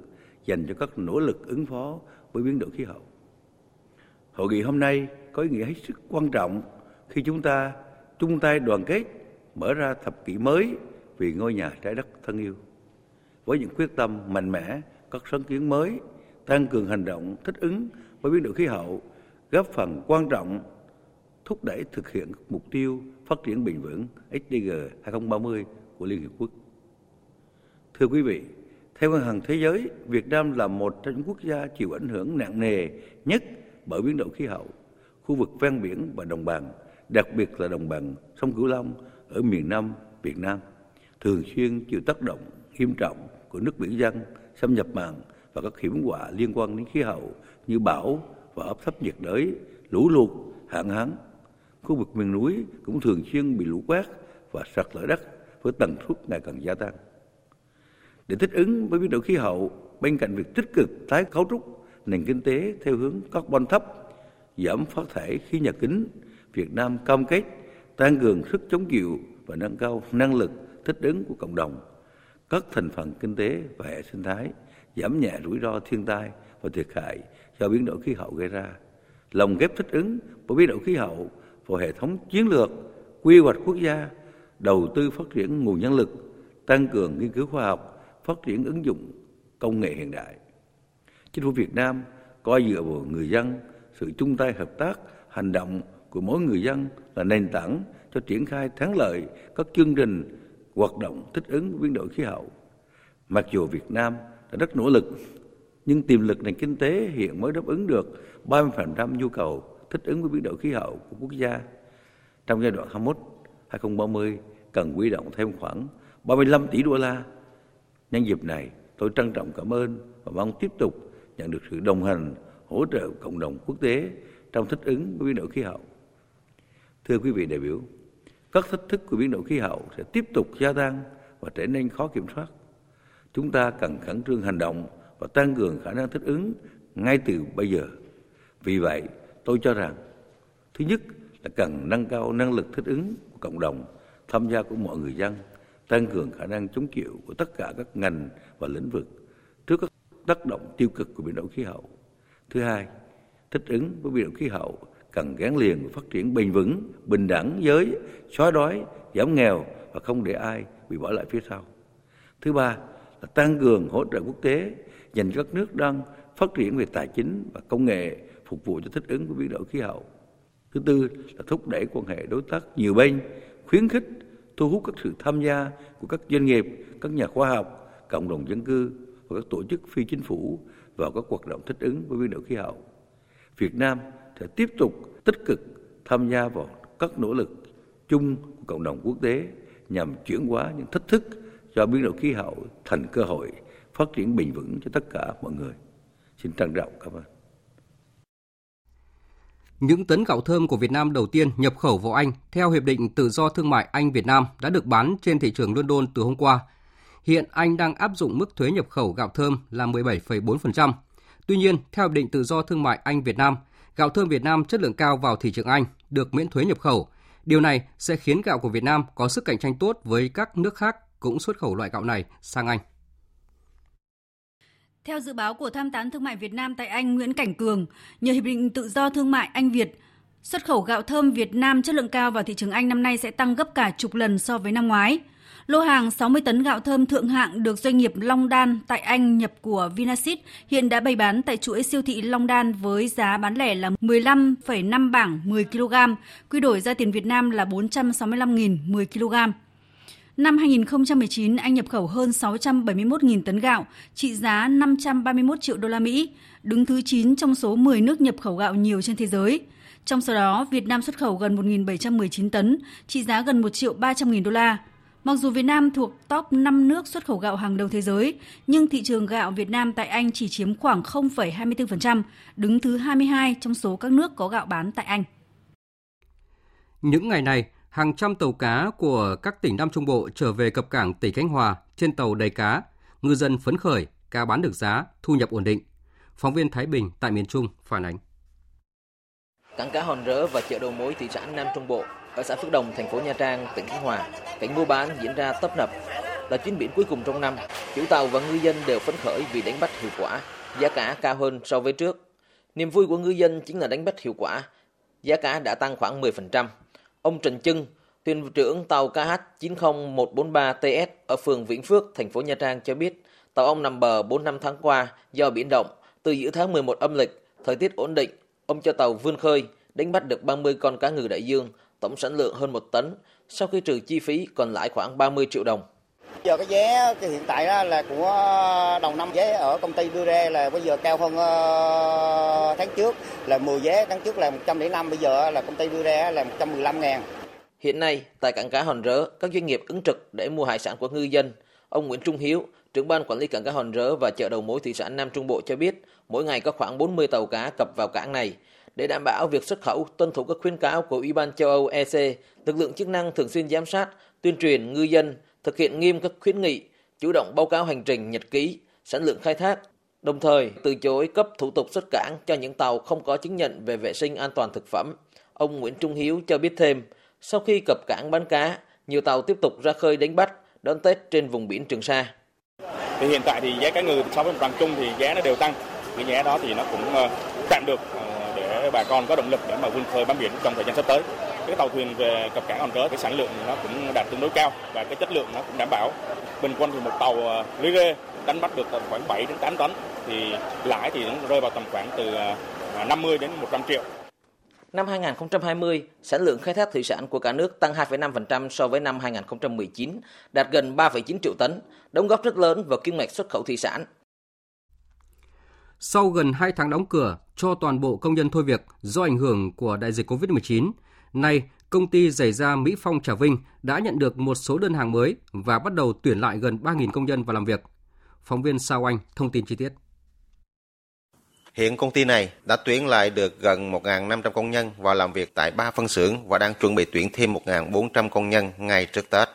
dành cho các nỗ lực ứng phó với biến đổi khí hậu. Hội nghị hôm nay có ý nghĩa hết sức quan trọng khi chúng ta chung tay đoàn kết mở ra thập kỷ mới vì ngôi nhà trái đất thân yêu. Với những quyết tâm mạnh mẽ, các sáng kiến mới, tăng cường hành động thích ứng với biến đổi khí hậu, góp phần quan trọng thúc đẩy thực hiện mục tiêu phát triển bền vững SDG 2030 của Liên Hiệp Quốc. Thưa quý vị, theo Ngân hàng Thế giới, Việt Nam là một trong những quốc gia chịu ảnh hưởng nặng nề nhất bởi biến đổi khí hậu, khu vực ven biển và đồng bằng, đặc biệt là đồng bằng sông Cửu Long ở miền Nam Việt Nam, thường xuyên chịu tác động nghiêm trọng của nước biển dân, xâm nhập mặn và các hiểm họa liên quan đến khí hậu như bão và áp thấp nhiệt đới, lũ lụt, hạn hán. Khu vực miền núi cũng thường xuyên bị lũ quét và sạt lở đất với tần suất ngày càng gia tăng. Để thích ứng với biến đổi khí hậu, bên cạnh việc tích cực tái cấu trúc nền kinh tế theo hướng carbon thấp, giảm phát thải khí nhà kính, Việt Nam cam kết tăng cường sức chống chịu và nâng cao năng lực thích ứng của cộng đồng, các thành phần kinh tế và hệ sinh thái, giảm nhẹ rủi ro thiên tai và thiệt hại do biến đổi khí hậu gây ra, lồng ghép thích ứng với biến đổi khí hậu vào hệ thống chiến lược, quy hoạch quốc gia, đầu tư phát triển nguồn nhân lực, tăng cường nghiên cứu khoa học, phát triển ứng dụng công nghệ hiện đại. Chính phủ Việt Nam coi dựa vào người dân, sự chung tay hợp tác, hành động của mỗi người dân là nền tảng cho triển khai thắng lợi các chương trình hoạt động thích ứng biến đổi khí hậu. Mặc dù Việt Nam đã rất nỗ lực, nhưng tiềm lực nền kinh tế hiện mới đáp ứng được 30% nhu cầu thích ứng với biến đổi khí hậu của quốc gia. Trong giai đoạn 21-2030 cần quy động thêm khoảng 35 tỷ đô la. Nhân dịp này, tôi trân trọng cảm ơn và mong tiếp tục nhận được sự đồng hành, hỗ trợ cộng đồng quốc tế trong thích ứng với biến đổi khí hậu. Thưa quý vị đại biểu, các thách thức của biến đổi khí hậu sẽ tiếp tục gia tăng và trở nên khó kiểm soát. Chúng ta cần khẩn trương hành động và tăng cường khả năng thích ứng ngay từ bây giờ. Vì vậy, tôi cho rằng, thứ nhất là cần nâng cao năng lực thích ứng của cộng đồng, tham gia của mọi người dân, tăng cường khả năng chống chịu của tất cả các ngành và lĩnh vực. trước các tác động tiêu cực của biến đổi khí hậu. Thứ hai, thích ứng với biến đổi khí hậu cần gắn liền với phát triển bền vững, bình đẳng giới, xóa đói, giảm nghèo và không để ai bị bỏ lại phía sau. Thứ ba là tăng cường hỗ trợ quốc tế dành cho các nước đang phát triển về tài chính và công nghệ phục vụ cho thích ứng với biến đổi khí hậu. Thứ tư là thúc đẩy quan hệ đối tác nhiều bên, khuyến khích thu hút các sự tham gia của các doanh nghiệp, các nhà khoa học, cộng đồng dân cư và các tổ chức phi chính phủ vào các hoạt động thích ứng với biến đổi khí hậu. Việt Nam sẽ tiếp tục tích cực tham gia vào các nỗ lực chung của cộng đồng quốc tế nhằm chuyển hóa những thách thức do biến đổi khí hậu thành cơ hội phát triển bền vững cho tất cả mọi người. Xin trân trọng cảm ơn. Những tấn gạo thơm của Việt Nam đầu tiên nhập khẩu vào Anh theo Hiệp định Tự do Thương mại Anh-Việt-Nam đã được bán trên thị trường London từ hôm qua. Hiện Anh đang áp dụng mức thuế nhập khẩu gạo thơm là 17,4%. Tuy nhiên, theo Hiệp định Tự do Thương mại Anh-Việt Nam, gạo thơm Việt Nam chất lượng cao vào thị trường Anh được miễn thuế nhập khẩu. Điều này sẽ khiến gạo của Việt Nam có sức cạnh tranh tốt với các nước khác cũng xuất khẩu loại gạo này sang Anh. Theo dự báo của Tham tán Thương mại Việt Nam tại Anh Nguyễn Cảnh Cường, nhờ Hiệp định Tự do Thương mại Anh-Việt, xuất khẩu gạo thơm Việt Nam chất lượng cao vào thị trường Anh năm nay sẽ tăng gấp cả chục lần so với năm ngoái. Lô hàng 60 tấn gạo thơm thượng hạng được doanh nghiệp Long Đan tại Anh nhập của Vinasit hiện đã bày bán tại chuỗi siêu thị Long Đan với giá bán lẻ là 15,5 bảng 10 kg, quy đổi ra tiền Việt Nam là 465.000 10 kg. Năm 2019, Anh nhập khẩu hơn 671.000 tấn gạo, trị giá 531 triệu đô la Mỹ, đứng thứ 9 trong số 10 nước nhập khẩu gạo nhiều trên thế giới. Trong số đó, Việt Nam xuất khẩu gần 1.719 tấn, trị giá gần 1 triệu 300 nghìn đô la. Mặc dù Việt Nam thuộc top 5 nước xuất khẩu gạo hàng đầu thế giới, nhưng thị trường gạo Việt Nam tại Anh chỉ chiếm khoảng 0,24%, đứng thứ 22 trong số các nước có gạo bán tại Anh. Những ngày này, hàng trăm tàu cá của các tỉnh Nam Trung Bộ trở về cập cảng tỉnh Khánh Hòa trên tàu đầy cá, ngư dân phấn khởi, cá bán được giá, thu nhập ổn định. Phóng viên Thái Bình tại miền Trung phản ánh. Cảng cá Hòn rỡ và chợ đầu mối thị trấn Nam Trung Bộ ở xã Phước Đồng, thành phố Nha Trang, tỉnh Khánh Hòa, cảnh mua bán diễn ra tấp nập. Là chuyến biển cuối cùng trong năm, chủ tàu và ngư dân đều phấn khởi vì đánh bắt hiệu quả, giá cả cao hơn so với trước. Niềm vui của ngư dân chính là đánh bắt hiệu quả, giá cả đã tăng khoảng 10%. Ông Trần Trưng, thuyền trưởng tàu KH90143TS ở phường Vĩnh Phước, thành phố Nha Trang cho biết, tàu ông nằm bờ 4 năm tháng qua do biển động. Từ giữa tháng 11 âm lịch, thời tiết ổn định, ông cho tàu vươn khơi, đánh bắt được 30 con cá ngừ đại dương, tổng sản lượng hơn 1 tấn, sau khi trừ chi phí còn lãi khoảng 30 triệu đồng. Giờ cái vé cái hiện tại đó là của đầu năm vé ở công ty đưa ra là bây giờ cao hơn ờ, tháng trước là 10 vé, tháng trước là 105, bây giờ là công ty đưa ra là 115 ngàn. Hiện nay, tại cảng cá Hòn Rớ, các doanh nghiệp ứng trực để mua hải sản của ngư dân. Ông Nguyễn Trung Hiếu, trưởng ban quản lý cảng cá Hòn Rớ và chợ đầu mối thủy sản Nam Trung Bộ cho biết, mỗi ngày có khoảng 40 tàu cá cập vào cảng này. Để đảm bảo việc xuất khẩu tuân thủ các khuyến cáo của Ủy ban châu Âu EC, lực lượng chức năng thường xuyên giám sát, tuyên truyền ngư dân thực hiện nghiêm các khuyến nghị, chủ động báo cáo hành trình nhật ký, sản lượng khai thác, đồng thời từ chối cấp thủ tục xuất cảng cho những tàu không có chứng nhận về vệ sinh an toàn thực phẩm. Ông Nguyễn Trung Hiếu cho biết thêm, sau khi cập cảng bán cá, nhiều tàu tiếp tục ra khơi đánh bắt, đón Tết trên vùng biển Trường Sa. Thì hiện tại thì giá cá ngừ so với mặt bằng chung thì giá nó đều tăng. Cái giá đó thì nó cũng chạm tạm được ờ, để bà con có động lực để mà vươn khơi bám biển trong thời gian sắp tới cái tàu thuyền về cập cảng Hòn Rớ cái sản lượng nó cũng đạt tương đối cao và cái chất lượng nó cũng đảm bảo bình quân thì một tàu ờ, lưới rê đánh bắt được khoảng 7 đến 8 tấn thì lãi thì nó rơi vào tầm khoảng từ 50 đến 100 triệu. Năm 2020, sản lượng khai thác thủy sản của cả nước tăng 2,5% so với năm 2019, đạt gần 3,9 triệu tấn, đóng góp rất lớn vào kim ngạch xuất khẩu thủy sản. Sau gần 2 tháng đóng cửa cho toàn bộ công nhân thôi việc do ảnh hưởng của đại dịch COVID-19, nay công ty giày da Mỹ Phong Trà Vinh đã nhận được một số đơn hàng mới và bắt đầu tuyển lại gần 3.000 công nhân vào làm việc. Phóng viên Sao Anh thông tin chi tiết. Hiện công ty này đã tuyển lại được gần 1.500 công nhân vào làm việc tại ba phân xưởng và đang chuẩn bị tuyển thêm 1.400 công nhân ngay trước Tết.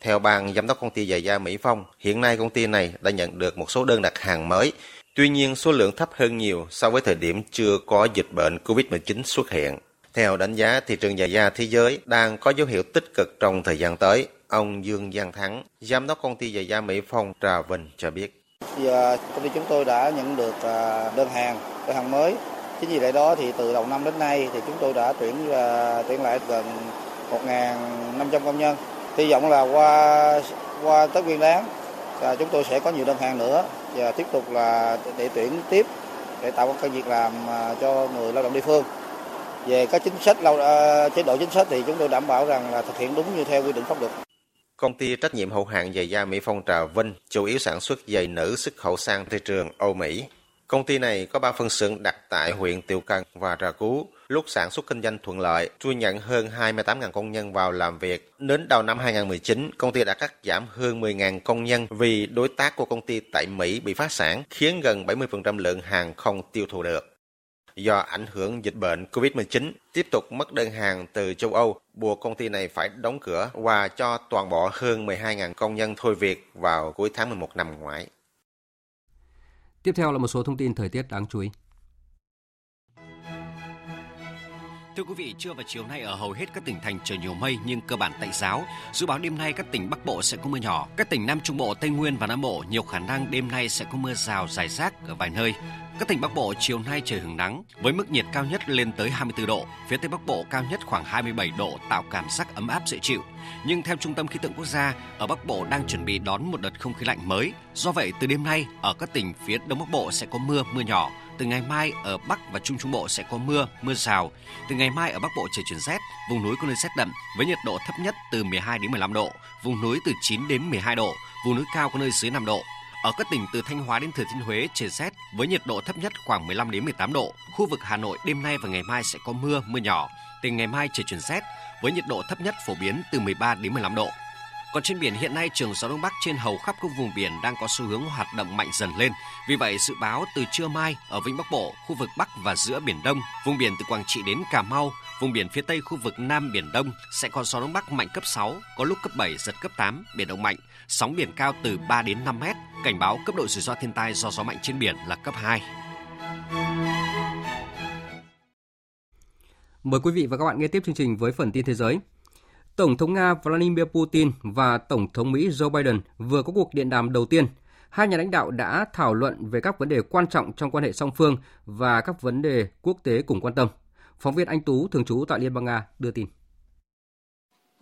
Theo ban giám đốc công ty giày da Mỹ Phong, hiện nay công ty này đã nhận được một số đơn đặt hàng mới. Tuy nhiên, số lượng thấp hơn nhiều so với thời điểm chưa có dịch bệnh COVID-19 xuất hiện. Theo đánh giá, thị trường giày da thế giới đang có dấu hiệu tích cực trong thời gian tới. Ông Dương Giang Thắng, giám đốc công ty giày da Mỹ Phong Trà Vinh cho biết. Giờ à, công ty chúng tôi đã nhận được à, đơn hàng, đơn hàng mới. Chính vì lẽ đó thì từ đầu năm đến nay thì chúng tôi đã tuyển à, tuyển lại gần 1.500 công nhân. Hy vọng là qua qua Tết Nguyên đán và chúng tôi sẽ có nhiều đơn hàng nữa và tiếp tục là để tuyển tiếp để tạo công việc làm cho người lao động địa phương. Về các chính sách lâu ờ, chế độ chính sách thì chúng tôi đảm bảo rằng là thực hiện đúng như theo quy định pháp luật. Công ty trách nhiệm hữu hạn giày da Mỹ Phong Trà Vinh chủ yếu sản xuất giày nữ xuất khẩu sang thị trường Âu Mỹ. Công ty này có 3 phân xưởng đặt tại huyện Tiểu Cần và Trà Cú. Lúc sản xuất kinh doanh thuận lợi, chui nhận hơn 28.000 công nhân vào làm việc. Đến đầu năm 2019, công ty đã cắt giảm hơn 10.000 công nhân vì đối tác của công ty tại Mỹ bị phá sản, khiến gần 70% lượng hàng không tiêu thụ được do ảnh hưởng dịch bệnh COVID-19 tiếp tục mất đơn hàng từ châu Âu, buộc công ty này phải đóng cửa và cho toàn bộ hơn 12.000 công nhân thôi việc vào cuối tháng 11 năm ngoái. Tiếp theo là một số thông tin thời tiết đáng chú ý. Thưa quý vị, trưa và chiều nay ở hầu hết các tỉnh thành trời nhiều mây nhưng cơ bản tạnh giáo. Dự báo đêm nay các tỉnh Bắc Bộ sẽ có mưa nhỏ. Các tỉnh Nam Trung Bộ, Tây Nguyên và Nam Bộ nhiều khả năng đêm nay sẽ có mưa rào rải rác ở vài nơi. Các tỉnh Bắc Bộ chiều nay trời hứng nắng với mức nhiệt cao nhất lên tới 24 độ, phía Tây Bắc Bộ cao nhất khoảng 27 độ tạo cảm giác ấm áp dễ chịu. Nhưng theo Trung tâm Khí tượng Quốc gia, ở Bắc Bộ đang chuẩn bị đón một đợt không khí lạnh mới. Do vậy, từ đêm nay, ở các tỉnh phía Đông Bắc Bộ sẽ có mưa, mưa nhỏ. Từ ngày mai ở Bắc và Trung Trung Bộ sẽ có mưa, mưa rào. Từ ngày mai ở Bắc Bộ trời chuyển rét, vùng núi có nơi rét đậm với nhiệt độ thấp nhất từ 12 đến 15 độ, vùng núi từ 9 đến 12 độ, vùng núi cao có nơi dưới 5 độ. Ở các tỉnh từ Thanh Hóa đến Thừa Thiên Huế trời rét với nhiệt độ thấp nhất khoảng 15 đến 18 độ. Khu vực Hà Nội đêm nay và ngày mai sẽ có mưa, mưa nhỏ. Từ ngày mai trời chuyển rét với nhiệt độ thấp nhất phổ biến từ 13 đến 15 độ. Còn trên biển hiện nay trường gió đông bắc trên hầu khắp các vùng biển đang có xu hướng hoạt động mạnh dần lên. Vì vậy dự báo từ trưa mai ở vịnh Bắc Bộ, khu vực Bắc và giữa biển Đông, vùng biển từ Quảng Trị đến Cà Mau, vùng biển phía Tây khu vực Nam Biển Đông sẽ có gió đông bắc mạnh cấp 6, có lúc cấp 7 giật cấp 8, biển động mạnh, sóng biển cao từ 3 đến 5 mét. Cảnh báo cấp độ rủi ro thiên tai do gió mạnh trên biển là cấp 2. Mời quý vị và các bạn nghe tiếp chương trình với phần tin thế giới. Tổng thống Nga Vladimir Putin và Tổng thống Mỹ Joe Biden vừa có cuộc điện đàm đầu tiên. Hai nhà lãnh đạo đã thảo luận về các vấn đề quan trọng trong quan hệ song phương và các vấn đề quốc tế cùng quan tâm. Phóng viên Anh Tú, thường trú tại Liên bang Nga, đưa tin.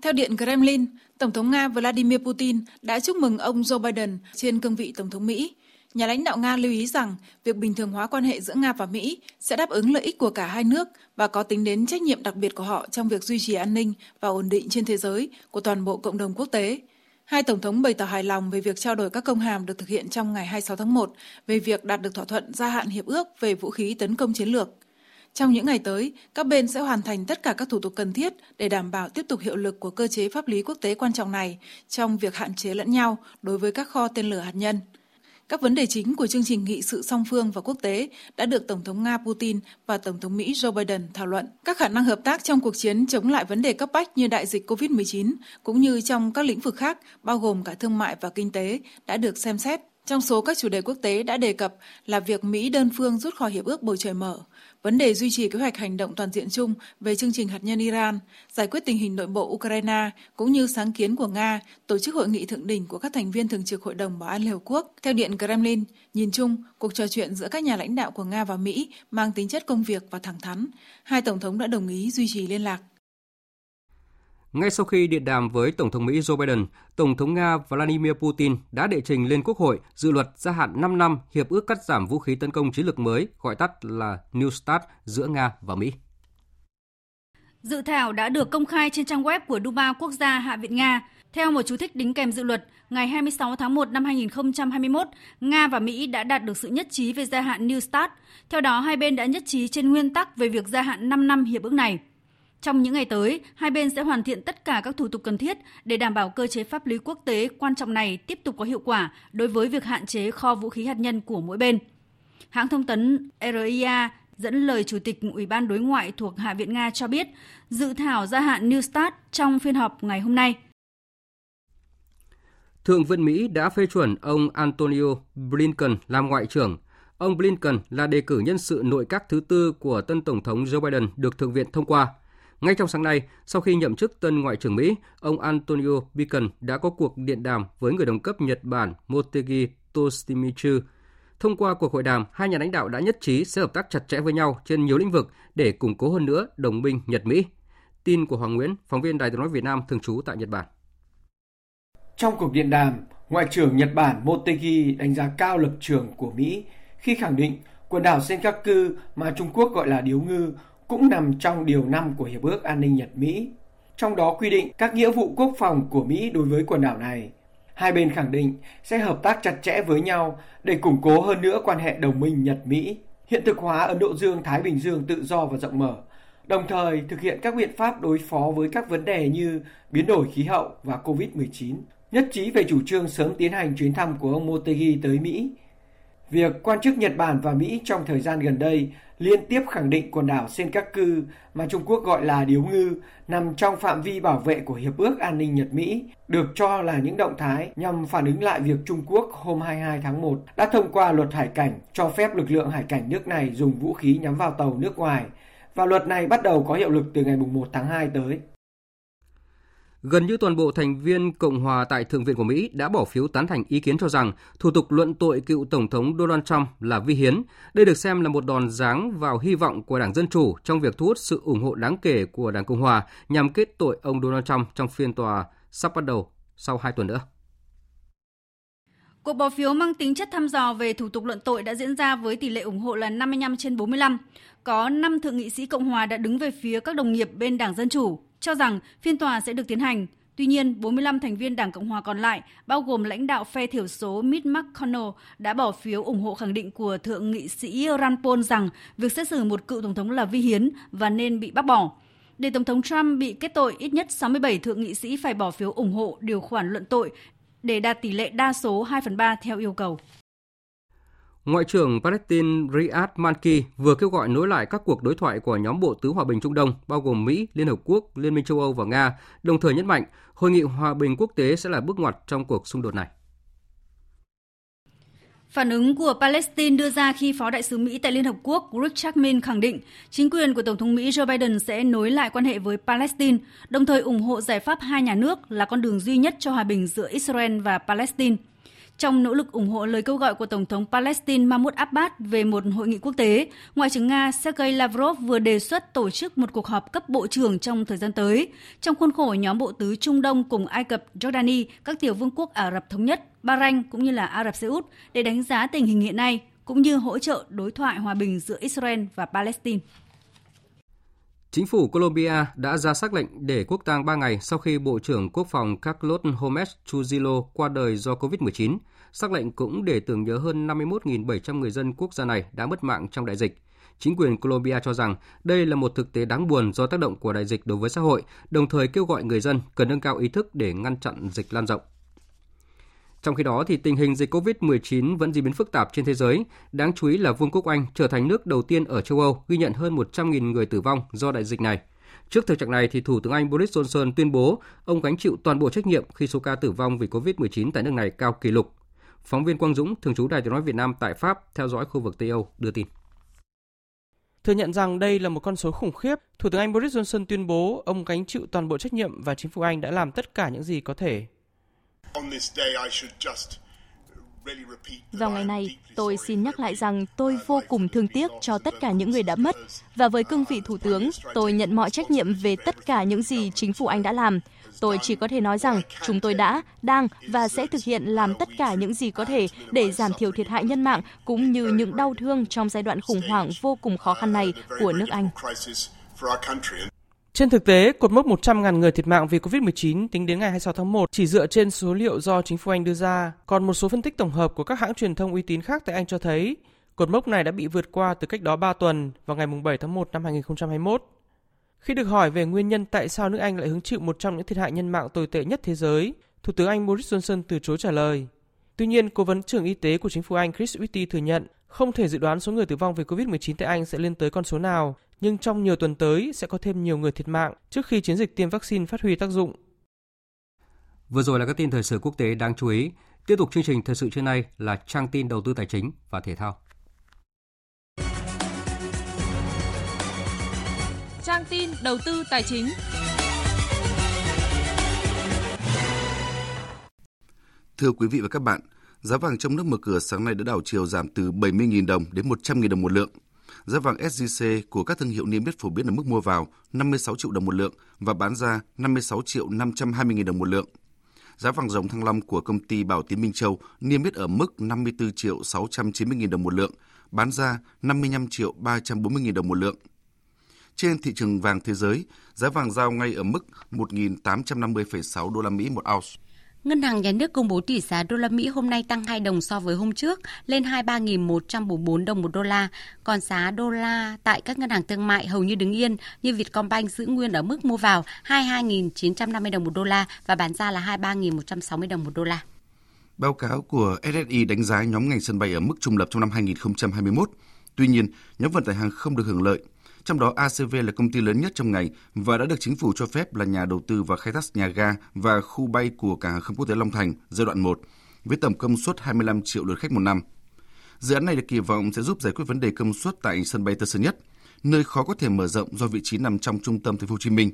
Theo Điện Kremlin, Tổng thống Nga Vladimir Putin đã chúc mừng ông Joe Biden trên cương vị Tổng thống Mỹ. Nhà lãnh đạo Nga lưu ý rằng việc bình thường hóa quan hệ giữa Nga và Mỹ sẽ đáp ứng lợi ích của cả hai nước và có tính đến trách nhiệm đặc biệt của họ trong việc duy trì an ninh và ổn định trên thế giới của toàn bộ cộng đồng quốc tế. Hai tổng thống bày tỏ hài lòng về việc trao đổi các công hàm được thực hiện trong ngày 26 tháng 1 về việc đạt được thỏa thuận gia hạn hiệp ước về vũ khí tấn công chiến lược. Trong những ngày tới, các bên sẽ hoàn thành tất cả các thủ tục cần thiết để đảm bảo tiếp tục hiệu lực của cơ chế pháp lý quốc tế quan trọng này trong việc hạn chế lẫn nhau đối với các kho tên lửa hạt nhân. Các vấn đề chính của chương trình nghị sự song phương và quốc tế đã được Tổng thống Nga Putin và Tổng thống Mỹ Joe Biden thảo luận. Các khả năng hợp tác trong cuộc chiến chống lại vấn đề cấp bách như đại dịch COVID-19 cũng như trong các lĩnh vực khác bao gồm cả thương mại và kinh tế đã được xem xét. Trong số các chủ đề quốc tế đã đề cập là việc Mỹ đơn phương rút khỏi hiệp ước bầu trời mở, vấn đề duy trì kế hoạch hành động toàn diện chung về chương trình hạt nhân Iran, giải quyết tình hình nội bộ Ukraine cũng như sáng kiến của Nga tổ chức hội nghị thượng đỉnh của các thành viên thường trực Hội đồng Bảo an Liên Hợp Quốc. Theo Điện Kremlin, nhìn chung, cuộc trò chuyện giữa các nhà lãnh đạo của Nga và Mỹ mang tính chất công việc và thẳng thắn. Hai tổng thống đã đồng ý duy trì liên lạc. Ngay sau khi điện đàm với Tổng thống Mỹ Joe Biden, Tổng thống Nga Vladimir Putin đã đệ trình lên Quốc hội dự luật gia hạn 5 năm hiệp ước cắt giảm vũ khí tấn công chiến lược mới, gọi tắt là New START giữa Nga và Mỹ. Dự thảo đã được công khai trên trang web của Duma Quốc gia Hạ viện Nga. Theo một chú thích đính kèm dự luật, ngày 26 tháng 1 năm 2021, Nga và Mỹ đã đạt được sự nhất trí về gia hạn New START. Theo đó, hai bên đã nhất trí trên nguyên tắc về việc gia hạn 5 năm hiệp ước này. Trong những ngày tới, hai bên sẽ hoàn thiện tất cả các thủ tục cần thiết để đảm bảo cơ chế pháp lý quốc tế quan trọng này tiếp tục có hiệu quả đối với việc hạn chế kho vũ khí hạt nhân của mỗi bên. Hãng thông tấn RIA dẫn lời Chủ tịch Ủy ban Đối ngoại thuộc Hạ viện Nga cho biết, dự thảo gia hạn New START trong phiên họp ngày hôm nay. Thượng viện Mỹ đã phê chuẩn ông Antonio Blinken làm ngoại trưởng. Ông Blinken là đề cử nhân sự nội các thứ tư của tân Tổng thống Joe Biden được Thượng viện thông qua – ngay trong sáng nay, sau khi nhậm chức tân Ngoại trưởng Mỹ, ông Antonio Blinken đã có cuộc điện đàm với người đồng cấp Nhật Bản Motegi Tostimichu. Thông qua cuộc hội đàm, hai nhà lãnh đạo đã nhất trí sẽ hợp tác chặt chẽ với nhau trên nhiều lĩnh vực để củng cố hơn nữa đồng minh Nhật-Mỹ. Tin của Hoàng Nguyễn, phóng viên Đài tiếng nói Việt Nam thường trú tại Nhật Bản. Trong cuộc điện đàm, Ngoại trưởng Nhật Bản Motegi đánh giá cao lập trường của Mỹ khi khẳng định quần đảo Senkaku mà Trung Quốc gọi là điếu ngư cũng nằm trong điều 5 của Hiệp ước An ninh Nhật-Mỹ. Trong đó quy định các nghĩa vụ quốc phòng của Mỹ đối với quần đảo này. Hai bên khẳng định sẽ hợp tác chặt chẽ với nhau để củng cố hơn nữa quan hệ đồng minh Nhật-Mỹ, hiện thực hóa Ấn Độ Dương-Thái Bình Dương tự do và rộng mở, đồng thời thực hiện các biện pháp đối phó với các vấn đề như biến đổi khí hậu và COVID-19, nhất trí về chủ trương sớm tiến hành chuyến thăm của ông Motegi tới Mỹ. Việc quan chức Nhật Bản và Mỹ trong thời gian gần đây liên tiếp khẳng định quần đảo Senkaku mà Trung Quốc gọi là điếu ngư nằm trong phạm vi bảo vệ của Hiệp ước An ninh Nhật-Mỹ được cho là những động thái nhằm phản ứng lại việc Trung Quốc hôm 22 tháng 1 đã thông qua luật hải cảnh, cho phép lực lượng hải cảnh nước này dùng vũ khí nhắm vào tàu nước ngoài và luật này bắt đầu có hiệu lực từ ngày 1 tháng 2 tới. Gần như toàn bộ thành viên Cộng hòa tại Thượng viện của Mỹ đã bỏ phiếu tán thành ý kiến cho rằng thủ tục luận tội cựu Tổng thống Donald Trump là vi hiến. Đây được xem là một đòn giáng vào hy vọng của Đảng Dân Chủ trong việc thu hút sự ủng hộ đáng kể của Đảng Cộng hòa nhằm kết tội ông Donald Trump trong phiên tòa sắp bắt đầu sau hai tuần nữa. Cuộc bỏ phiếu mang tính chất thăm dò về thủ tục luận tội đã diễn ra với tỷ lệ ủng hộ là 55 trên 45. Có 5 thượng nghị sĩ Cộng hòa đã đứng về phía các đồng nghiệp bên Đảng Dân Chủ, cho rằng phiên tòa sẽ được tiến hành. Tuy nhiên, 45 thành viên Đảng Cộng hòa còn lại, bao gồm lãnh đạo phe thiểu số Mitch McConnell, đã bỏ phiếu ủng hộ khẳng định của Thượng nghị sĩ Rand Paul rằng việc xét xử một cựu Tổng thống là vi hiến và nên bị bác bỏ. Để Tổng thống Trump bị kết tội, ít nhất 67 thượng nghị sĩ phải bỏ phiếu ủng hộ điều khoản luận tội để đạt tỷ lệ đa số 2 phần 3 theo yêu cầu. Ngoại trưởng Palestine Riyad Malki vừa kêu gọi nối lại các cuộc đối thoại của nhóm Bộ Tứ Hòa bình Trung Đông, bao gồm Mỹ, Liên Hợp Quốc, Liên minh châu Âu và Nga, đồng thời nhấn mạnh Hội nghị Hòa bình quốc tế sẽ là bước ngoặt trong cuộc xung đột này. Phản ứng của Palestine đưa ra khi Phó Đại sứ Mỹ tại Liên Hợp Quốc Richard Chapman khẳng định chính quyền của Tổng thống Mỹ Joe Biden sẽ nối lại quan hệ với Palestine, đồng thời ủng hộ giải pháp hai nhà nước là con đường duy nhất cho hòa bình giữa Israel và Palestine. Trong nỗ lực ủng hộ lời kêu gọi của Tổng thống Palestine Mahmoud Abbas về một hội nghị quốc tế, Ngoại trưởng Nga Sergei Lavrov vừa đề xuất tổ chức một cuộc họp cấp bộ trưởng trong thời gian tới, trong khuôn khổ nhóm bộ tứ Trung Đông cùng Ai Cập, Jordani, các tiểu vương quốc Ả Rập Thống Nhất, Bahrain cũng như là Ả Rập Xê Út để đánh giá tình hình hiện nay, cũng như hỗ trợ đối thoại hòa bình giữa Israel và Palestine. Chính phủ Colombia đã ra xác lệnh để quốc tang 3 ngày sau khi Bộ trưởng Quốc phòng Carlos Gómez Trujillo qua đời do COVID-19. Xác lệnh cũng để tưởng nhớ hơn 51.700 người dân quốc gia này đã mất mạng trong đại dịch. Chính quyền Colombia cho rằng đây là một thực tế đáng buồn do tác động của đại dịch đối với xã hội, đồng thời kêu gọi người dân cần nâng cao ý thức để ngăn chặn dịch lan rộng. Trong khi đó, thì tình hình dịch COVID-19 vẫn diễn biến phức tạp trên thế giới. Đáng chú ý là Vương quốc Anh trở thành nước đầu tiên ở châu Âu ghi nhận hơn 100.000 người tử vong do đại dịch này. Trước thực trạng này, thì Thủ tướng Anh Boris Johnson tuyên bố ông gánh chịu toàn bộ trách nhiệm khi số ca tử vong vì COVID-19 tại nước này cao kỷ lục. Phóng viên Quang Dũng, thường trú Đài tiếng nói Việt Nam tại Pháp, theo dõi khu vực Tây Âu, đưa tin. Thừa nhận rằng đây là một con số khủng khiếp, Thủ tướng Anh Boris Johnson tuyên bố ông gánh chịu toàn bộ trách nhiệm và chính phủ Anh đã làm tất cả những gì có thể vào ngày này, tôi xin nhắc lại rằng tôi vô cùng thương tiếc cho tất cả những người đã mất và với cương vị thủ tướng, tôi nhận mọi trách nhiệm về tất cả những gì chính phủ Anh đã làm. Tôi chỉ có thể nói rằng chúng tôi đã, đang và sẽ thực hiện làm tất cả những gì có thể để giảm thiểu thiệt hại nhân mạng cũng như những đau thương trong giai đoạn khủng hoảng vô cùng khó khăn này của nước Anh. Trên thực tế, cột mốc 100.000 người thiệt mạng vì COVID-19 tính đến ngày 26 tháng 1 chỉ dựa trên số liệu do chính phủ Anh đưa ra, còn một số phân tích tổng hợp của các hãng truyền thông uy tín khác tại Anh cho thấy cột mốc này đã bị vượt qua từ cách đó 3 tuần vào ngày 7 tháng 1 năm 2021. Khi được hỏi về nguyên nhân tại sao nước Anh lại hứng chịu một trong những thiệt hại nhân mạng tồi tệ nhất thế giới, Thủ tướng Anh Boris Johnson từ chối trả lời. Tuy nhiên, Cố vấn trưởng y tế của chính phủ Anh Chris Whitty thừa nhận không thể dự đoán số người tử vong vì COVID-19 tại Anh sẽ lên tới con số nào nhưng trong nhiều tuần tới sẽ có thêm nhiều người thiệt mạng trước khi chiến dịch tiêm vaccine phát huy tác dụng. Vừa rồi là các tin thời sự quốc tế đáng chú ý. Tiếp tục chương trình thời sự trưa nay là trang tin đầu tư tài chính và thể thao. Trang tin đầu tư tài chính. Thưa quý vị và các bạn, Giá vàng trong nước mở cửa sáng nay đã đảo chiều giảm từ 70.000 đồng đến 100.000 đồng một lượng. Giá vàng SJC của các thương hiệu niêm yết phổ biến ở mức mua vào 56 triệu đồng một lượng và bán ra 56 triệu 520 nghìn đồng một lượng. Giá vàng dòng thăng long của công ty Bảo Tín Minh Châu niêm yết ở mức 54 triệu 690 nghìn đồng một lượng, bán ra 55 triệu 340 nghìn đồng một lượng. Trên thị trường vàng thế giới, giá vàng giao ngay ở mức 1.850,6 đô la Mỹ một ounce. Ngân hàng Nhà nước công bố tỷ giá đô la Mỹ hôm nay tăng 2 đồng so với hôm trước, lên 23.144 đồng một đô la. Còn giá đô la tại các ngân hàng thương mại hầu như đứng yên, như Vietcombank giữ nguyên ở mức mua vào 22.950 đồng một đô la và bán ra là 23.160 đồng một đô la. Báo cáo của SSI đánh giá nhóm ngành sân bay ở mức trung lập trong năm 2021. Tuy nhiên, nhóm vận tải hàng không được hưởng lợi trong đó ACV là công ty lớn nhất trong ngành và đã được chính phủ cho phép là nhà đầu tư và khai thác nhà ga và khu bay của cảng hàng không quốc tế Long Thành giai đoạn 1 với tổng công suất 25 triệu lượt khách một năm. Dự án này được kỳ vọng sẽ giúp giải quyết vấn đề công suất tại sân bay Tân Sơn Nhất, nơi khó có thể mở rộng do vị trí nằm trong trung tâm thành phố Hồ Chí Minh.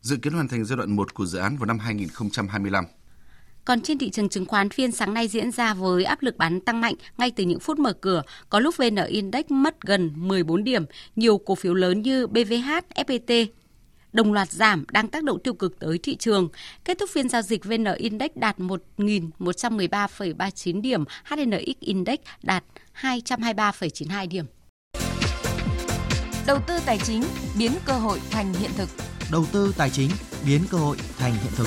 Dự kiến hoàn thành giai đoạn 1 của dự án vào năm 2025. Còn trên thị trường chứng khoán phiên sáng nay diễn ra với áp lực bán tăng mạnh ngay từ những phút mở cửa, có lúc VN Index mất gần 14 điểm, nhiều cổ phiếu lớn như BVH, FPT đồng loạt giảm đang tác động tiêu cực tới thị trường. Kết thúc phiên giao dịch VN Index đạt 1.113,39 điểm, HNX Index đạt 223,92 điểm. Đầu tư tài chính biến cơ hội thành hiện thực. Đầu tư tài chính biến cơ hội thành hiện thực.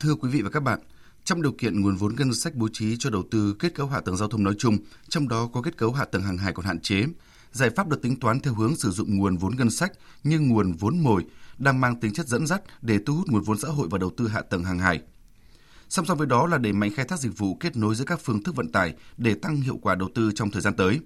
Thưa quý vị và các bạn, trong điều kiện nguồn vốn ngân sách bố trí cho đầu tư kết cấu hạ tầng giao thông nói chung, trong đó có kết cấu hạ tầng hàng hải còn hạn chế, giải pháp được tính toán theo hướng sử dụng nguồn vốn ngân sách như nguồn vốn mồi đang mang tính chất dẫn dắt để thu hút nguồn vốn xã hội vào đầu tư hạ tầng hàng hải. Song song với đó là đẩy mạnh khai thác dịch vụ kết nối giữa các phương thức vận tải để tăng hiệu quả đầu tư trong thời gian tới.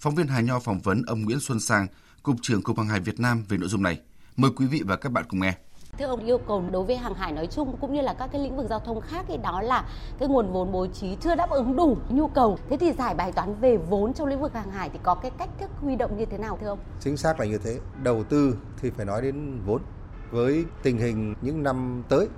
Phóng viên Hà Nho phỏng vấn ông Nguyễn Xuân Sang, Cục trưởng Cục Hàng hải Việt Nam về nội dung này. Mời quý vị và các bạn cùng nghe. Thưa ông, yêu cầu đối với hàng hải nói chung cũng như là các cái lĩnh vực giao thông khác thì đó là cái nguồn vốn bố trí chưa đáp ứng đủ nhu cầu. Thế thì giải bài toán về vốn trong lĩnh vực hàng hải thì có cái cách thức huy động như thế nào, thưa ông? Chính xác là như thế. Đầu tư thì phải nói đến vốn. Với tình hình những năm tới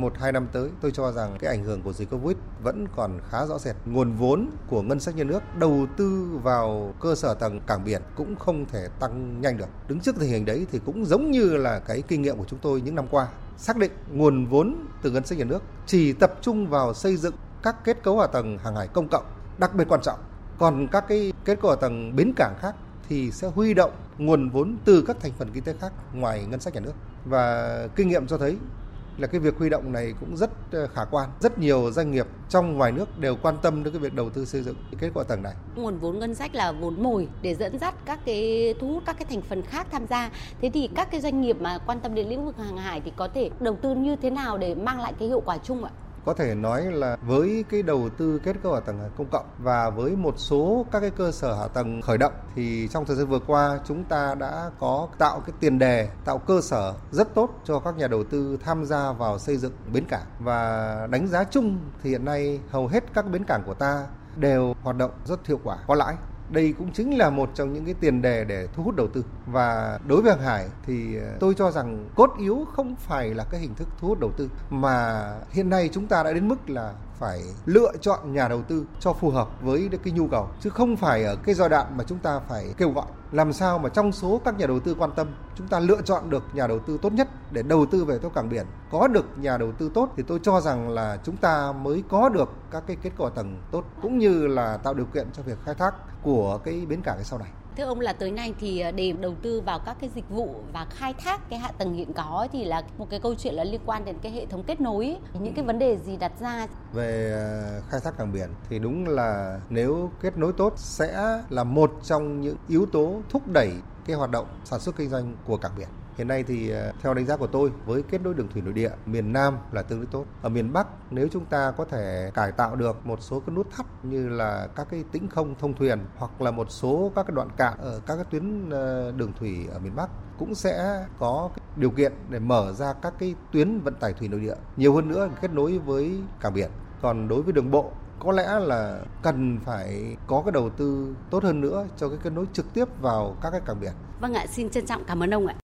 một, hai năm tới, tôi cho rằng cái ảnh hưởng của dịch covid vẫn còn khá rõ rệt. Nguồn vốn của ngân sách nhà nước đầu tư vào cơ sở tầng cảng biển cũng không thể tăng nhanh được. Đứng trước tình hình đấy thì cũng giống như là cái kinh nghiệm của chúng tôi những năm qua. Xác định nguồn vốn từ ngân sách nhà nước chỉ tập trung vào xây dựng các kết cấu hạ tầng hàng hải công cộng, đặc biệt quan trọng. Còn các cái kết cấu hạ tầng bến cảng khác thì sẽ huy động nguồn vốn từ các thành phần kinh tế khác ngoài ngân sách nhà nước. Và kinh nghiệm cho thấy là cái việc huy động này cũng rất ờ, khả quan. Rất nhiều doanh nghiệp trong ngoài nước đều quan tâm đến cái việc đầu tư xây dựng kết quả tầng này. Nguồn vốn ngân sách là vốn mồi để dẫn dắt các cái, thu hút các cái thành phần khác tham gia. Thế thì các cái doanh nghiệp mà quan tâm đến lĩnh vực hàng hải thì có thể đầu tư như thế nào để mang lại cái hiệu quả chung ạ? Có thể nói là với cái đầu tư kết cấu hạ tầng công cộng và với một số các cái cơ sở hạ tầng khởi động thì trong thời gian vừa qua chúng ta đã có tạo cái tiền đề, tạo cơ sở rất tốt cho các nhà đầu tư tham gia vào xây dựng bến cảng. Và đánh giá chung thì hiện nay hầu hết các bến cảng của ta đều hoạt động rất hiệu quả, có lãi đây cũng chính là một trong những cái tiền đề để thu hút đầu tư. Và đối với hàng hải thì ờ, tôi cho rằng cốt yếu không phải là cái hình thức thu hút đầu tư, mà hiện nay chúng ta đã đến mức là phải lựa chọn nhà đầu tư cho phù hợp với cái nhu cầu, chứ không phải ở cái giai đoạn mà chúng ta phải kêu gọi làm sao mà trong số các nhà đầu tư quan tâm, chúng ta lựa chọn được nhà đầu tư tốt nhất để đầu tư về theo cảng biển? Có được nhà đầu tư tốt thì tôi cho rằng là chúng ta mới có được các cái kết quả tầng tốt, cũng như là tạo điều kiện cho việc khai thác của cái bến cảng sau này. Thưa ông là tới nay thì ờ, để đầu tư vào các cái dịch vụ và khai thác cái hạ tầng hiện có thì là một cái câu chuyện là liên quan đến cái hệ thống kết nối những cái vấn đề gì đặt ra? Về ờ, khai thác cảng biển thì đúng là nếu kết nối tốt sẽ là một trong những yếu tố thúc đẩy cái hoạt động sản xuất kinh doanh của cảng biển Hiện nay thì ờ, theo đánh giá của tôi với kết nối đường thủy nội địa miền Nam là tương đối tốt. Ở miền Bắc nếu chúng ta có thể cải tạo được một số cái nút thắt như là các cái tĩnh không thông thuyền hoặc là một số các cái đoạn cạn ở các cái tuyến ờ, đường thủy ở miền Bắc cũng sẽ có điều kiện để mở ra các cái tuyến vận tải thủy nội địa nhiều hơn nữa kết nối với cảng biển. Còn đối với đường bộ có lẽ là cần phải có cái đầu tư tốt hơn nữa cho cái kết nối trực tiếp vào các cái cảng biển. Vâng ạ, xin trân trọng cảm ơn ông ạ.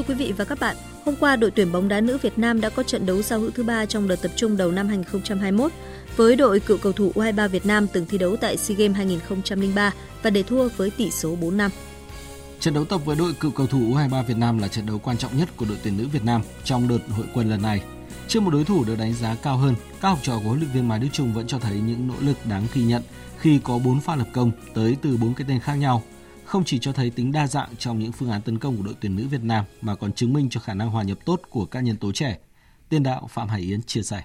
Thưa quý vị và các bạn, hôm qua đội tuyển bóng đá nữ Việt Nam đã có trận đấu giao hữu thứ ba trong đợt tập trung đầu năm 2021 với đội cựu cầu thủ U23 Việt Nam từng thi đấu tại SEA Games 2003 và để thua với tỷ số 4-5. Trận đấu tập với đội cựu cầu thủ U23 Việt Nam là trận đấu quan trọng nhất của đội tuyển nữ Việt Nam trong đợt hội quân lần này. Trước một đối thủ được đánh giá cao hơn, các học trò của huấn luyện viên Mai Đức Chung vẫn cho thấy những nỗ lực đáng ghi nhận khi có 4 pha lập công tới từ 4 cái tên khác nhau. Không chỉ cho thấy tính đa dạng trong những phương án tấn công của đội tuyển nữ Việt Nam mà còn chứng minh cho khả năng hòa nhập tốt của các nhân tố trẻ. Tiên đạo Phạm Hải Yến chia sẻ.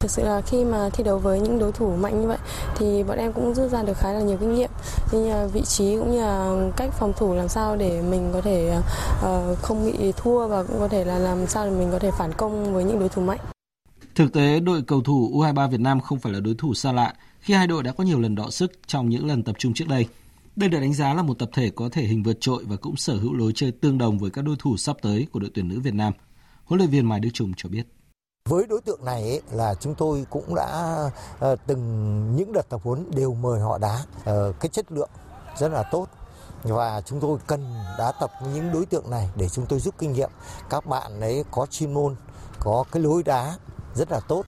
Thực sự là khi mà thi đấu với những đối thủ mạnh như vậy thì bọn em cũng rút ra được khá là nhiều kinh nghiệm như là vị trí cũng như là cách phòng thủ làm sao để mình có thể uh, không bị thua và cũng có thể là làm sao để mình có thể phản công với những đối thủ mạnh. Thực tế, đội cầu thủ U23 Việt Nam không phải là đối thủ xa lạ khi hai đội đã có nhiều lần đọ sức trong những lần tập trung trước đây. Đây được đánh giá là một tập thể có thể hình vượt trội và cũng sở hữu lối chơi tương đồng với các đối thủ sắp tới của đội tuyển nữ Việt Nam. Huấn luyện viên Mai Đức Trung cho biết. Với đối tượng này ấy, là chúng tôi cũng đã uh, từng những đợt tập huấn đều mời họ đá uh, cái chất lượng rất là tốt và chúng tôi cần đá tập những đối tượng này để chúng tôi giúp kinh nghiệm các bạn ấy có chuyên môn có cái lối đá rất là tốt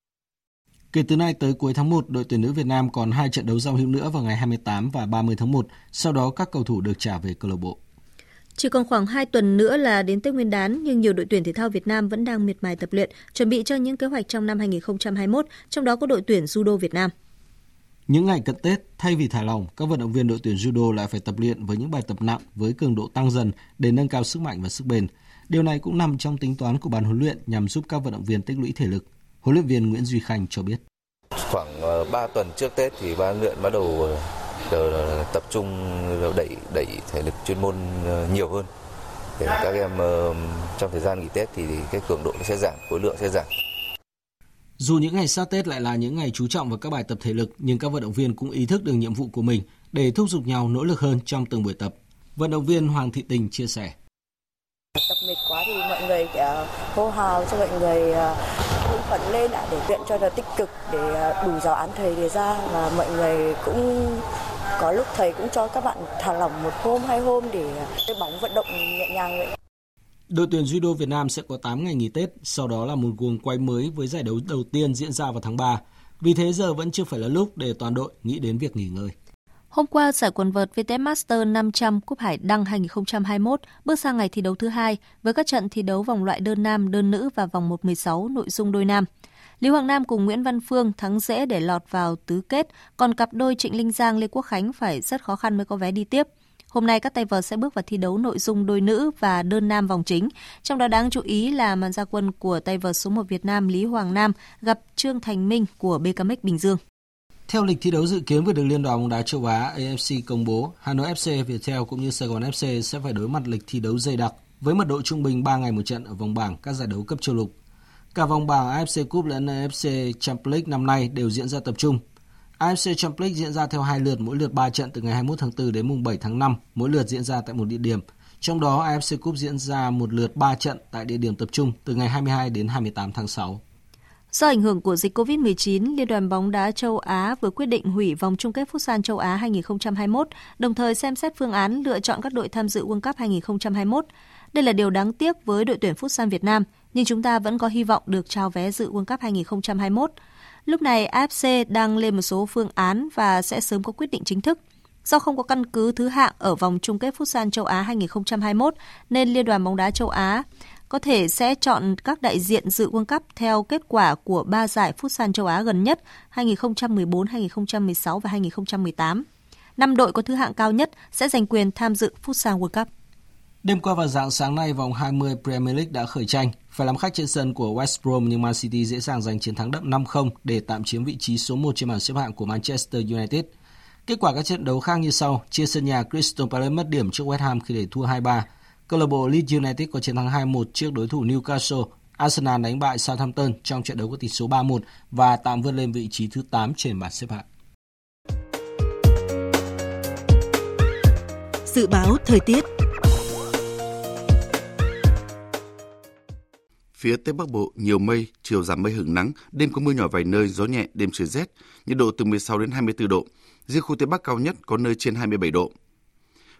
Kể từ nay tới cuối tháng 1, đội tuyển nữ Việt Nam còn hai trận đấu giao hữu nữa vào ngày 28 và 30 tháng 1, sau đó các cầu thủ được trả về câu lạc bộ. Chỉ còn khoảng 2 tuần nữa là đến Tết Nguyên đán, nhưng nhiều đội tuyển thể thao Việt Nam vẫn đang miệt mài tập luyện, chuẩn bị cho những kế hoạch trong năm 2021, trong đó có đội tuyển judo Việt Nam. Những ngày cận Tết, thay vì thả lỏng, các vận động viên đội tuyển judo lại phải tập luyện với những bài tập nặng với cường độ tăng dần để nâng cao sức mạnh và sức bền. Điều này cũng nằm trong tính toán của ban huấn luyện nhằm giúp các vận động viên tích lũy thể lực. Huấn luyện viên Nguyễn Duy Khanh cho biết. Khoảng 3 ờ, tuần trước Tết thì ban luyện bắt đầu ờ, tập trung đẩy đẩy thể lực chuyên môn ờ, nhiều hơn để các em trong thời gian nghỉ Tết thì cái cường độ sẽ giảm, khối lượng sẽ giảm. Dù những ngày sát Tết lại là những ngày chú trọng vào các bài tập thể lực, nhưng các vận động viên cũng ý thức được nhiệm vụ của mình để thúc giục nhau nỗ lực hơn trong từng buổi tập. Vận động viên Hoàng Thị Tình chia sẻ. Tập mệt quá thì mọi người hô hào cho mọi người phấn lên đã để luyện cho nó tích cực để à, đủ giáo án thầy đề ra và mọi người cũng có lúc thầy cũng cho các bạn thả lỏng một hôm hai hôm để à, chơi bóng vận động nhẹ nhàng vậy. Đội tuyển judo Việt Nam sẽ có 8 ngày nghỉ Tết, sau đó là một guồng quay mới với giải đấu đầu tiên diễn ra vào tháng 3. Vì thế giờ vẫn chưa phải là lúc để toàn đội nghĩ đến việc nghỉ ngơi. Hôm qua, giải quần vợt VTF Master 500 Cúp Hải Đăng 2021 bước sang ngày thi đấu thứ hai với các trận thi đấu vòng loại đơn nam, đơn nữ và vòng 1-16 nội dung đôi nam. Lý Hoàng Nam cùng Nguyễn Văn Phương thắng dễ để lọt vào tứ kết, còn cặp đôi Trịnh Linh Giang Lê Quốc Khánh phải rất khó khăn mới có vé đi tiếp. Hôm nay các tay vợt sẽ bước vào thi đấu nội dung đôi nữ và đơn nam vòng chính. Trong đó đáng chú ý là màn gia quân của tay vợt số 1 Việt Nam Lý Hoàng Nam gặp Trương Thành Minh của BKMX Bình Dương. Theo lịch thi đấu dự kiến vừa được Liên đoàn bóng đá châu Á AFC công bố, Hà Nội FC, Viettel cũng như Sài Gòn FC sẽ phải đối mặt lịch thi đấu dày đặc với mật độ trung bình 3 ngày một trận ở vòng bảng các giải đấu cấp châu lục. Cả vòng bảng AFC Cup lẫn AFC Champions League năm nay đều diễn ra tập trung. AFC Champions League diễn ra theo hai lượt mỗi lượt 3 trận từ ngày 21 tháng 4 đến mùng 7 tháng 5, mỗi lượt diễn ra tại một địa điểm. Trong đó AFC Cup diễn ra một lượt 3 trận tại địa điểm tập trung từ ngày 22 đến 28 tháng 6. Do ảnh hưởng của dịch COVID-19, Liên đoàn bóng đá châu Á vừa quyết định hủy vòng chung kết Futsal châu Á 2021, đồng thời xem xét phương án lựa chọn các đội tham dự World Cup 2021. Đây là điều đáng tiếc với đội tuyển Futsal Việt Nam, nhưng chúng ta vẫn có hy vọng được trao vé dự World Cup 2021. Lúc này AFC đang lên một số phương án và sẽ sớm có quyết định chính thức. Do không có căn cứ thứ hạng ở vòng chung kết Futsal châu Á 2021 nên Liên đoàn bóng đá châu Á có thể sẽ chọn các đại diện dự World Cup theo kết quả của ba giải Futsal châu Á gần nhất 2014, 2016 và 2018. Năm đội có thứ hạng cao nhất sẽ giành quyền tham dự Futsal World Cup. Đêm qua và dạng sáng nay, vòng 20 Premier League đã khởi tranh. Phải làm khách trên sân của West Brom nhưng Man City dễ dàng giành chiến thắng đậm 5-0 để tạm chiếm vị trí số 1 trên bảng xếp hạng của Manchester United. Kết quả các trận đấu khác như sau: chia sân nhà Crystal Palace mất điểm trước West Ham khi để thua 2-3. Câu lạc bộ Leeds United có chiến thắng 2-1 trước đối thủ Newcastle. Arsenal đánh bại Southampton trong trận đấu có tỷ số 3-1 và tạm vươn lên vị trí thứ 8 trên bảng xếp hạng. Dự báo thời tiết Phía Tây Bắc Bộ nhiều mây, chiều giảm mây hưởng nắng, đêm có mưa nhỏ vài nơi, gió nhẹ, đêm trời rét, nhiệt độ từ 16 đến 24 độ. Riêng khu Tây Bắc cao nhất có nơi trên 27 độ.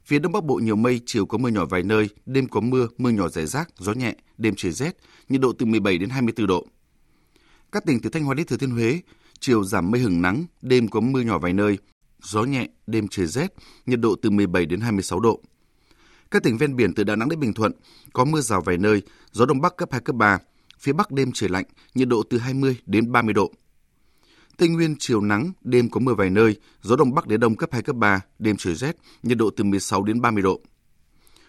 Phía Đông Bắc Bộ nhiều mây, chiều có mưa nhỏ vài nơi, đêm có mưa, mưa nhỏ rải rác, gió nhẹ, đêm trời rét, nhiệt độ từ 17 đến 24 độ. Các tỉnh từ Thanh Hóa đến Thừa Thiên Huế, chiều giảm mây hừng nắng, đêm có mưa nhỏ vài nơi, gió nhẹ, đêm trời rét, nhiệt độ từ 17 đến 26 độ. Các tỉnh ven biển từ Đà Nẵng đến Bình Thuận có mưa rào vài nơi, gió đông bắc cấp 2 cấp 3, phía bắc đêm trời lạnh, nhiệt độ từ 20 đến 30 độ. Tây Nguyên chiều nắng, đêm có mưa vài nơi, gió đông bắc đến đông cấp 2 cấp 3, đêm trời rét, nhiệt độ từ 16 đến 30 độ.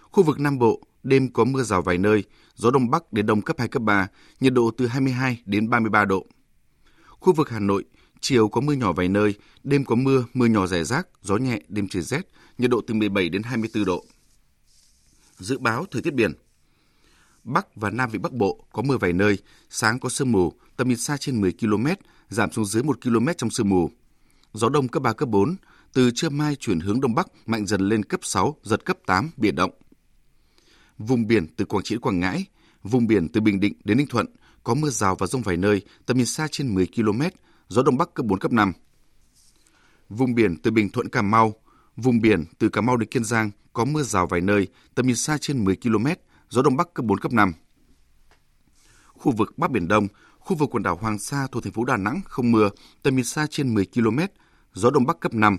Khu vực Nam Bộ, đêm có mưa rào vài nơi, gió đông bắc đến đông cấp 2 cấp 3, nhiệt độ từ 22 đến 33 độ. Khu vực Hà Nội, chiều có mưa nhỏ vài nơi, đêm có mưa, mưa nhỏ rải rác, gió nhẹ, đêm trời rét, nhiệt độ từ 17 đến 24 độ. Dự báo thời tiết biển. Bắc và Nam Vịnh Bắc Bộ có mưa vài nơi, sáng có sương mù, tầm nhìn xa trên 10 km, giảm xuống dưới 1 km trong sương mù. Gió đông cấp 3, cấp 4, từ trưa mai chuyển hướng đông bắc mạnh dần lên cấp 6, giật cấp 8, biển động. Vùng biển từ Quảng Trị đến Quảng Ngãi, vùng biển từ Bình Định đến Ninh Thuận có mưa rào và rông vài nơi, tầm nhìn xa trên 10 km, gió đông bắc cấp 4, cấp 5. Vùng biển từ Bình Thuận Cà Mau, vùng biển từ Cà Mau đến Kiên Giang có mưa rào vài nơi, tầm nhìn xa trên 10 km, gió đông bắc cấp 4, cấp 5. Khu vực Bắc Biển Đông, khu vực quần đảo Hoàng Sa thuộc thành phố Đà Nẵng không mưa, tầm nhìn xa trên 10 km, gió đông bắc cấp 5.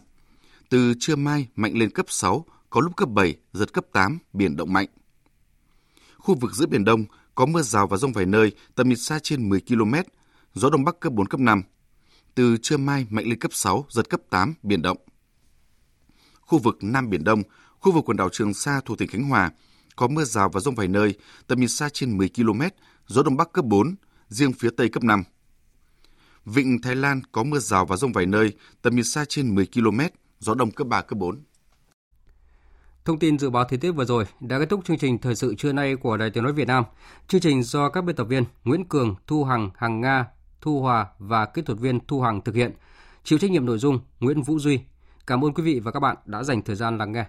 Từ trưa mai mạnh lên cấp 6, có lúc cấp 7, giật cấp 8, biển động mạnh. Khu vực giữa Biển Đông có mưa rào và rông vài nơi, tầm nhìn xa trên 10 km, gió đông bắc cấp 4, cấp 5. Từ trưa mai mạnh lên cấp 6, giật cấp 8, biển động. Khu vực Nam Biển Đông, khu vực quần đảo Trường Sa thuộc tỉnh Khánh Hòa, có mưa rào và rông vài nơi, tầm nhìn xa trên 10 km, gió đông bắc cấp 4, riêng phía tây cấp 5. Vịnh Thái Lan có mưa rào và rông vài nơi, tầm nhìn xa trên 10 km, gió đông cấp 3, cấp 4. Thông tin dự báo thời tiết vừa rồi đã kết thúc chương trình thời sự trưa nay của Đài Tiếng nói Việt Nam. Chương trình do các biên tập viên Nguyễn Cường, Thu Hằng, Hằng Nga, Thu Hòa và kỹ thuật viên Thu Hằng thực hiện. Chịu trách nhiệm nội dung Nguyễn Vũ Duy. Cảm ơn quý vị và các bạn đã dành thời gian lắng nghe.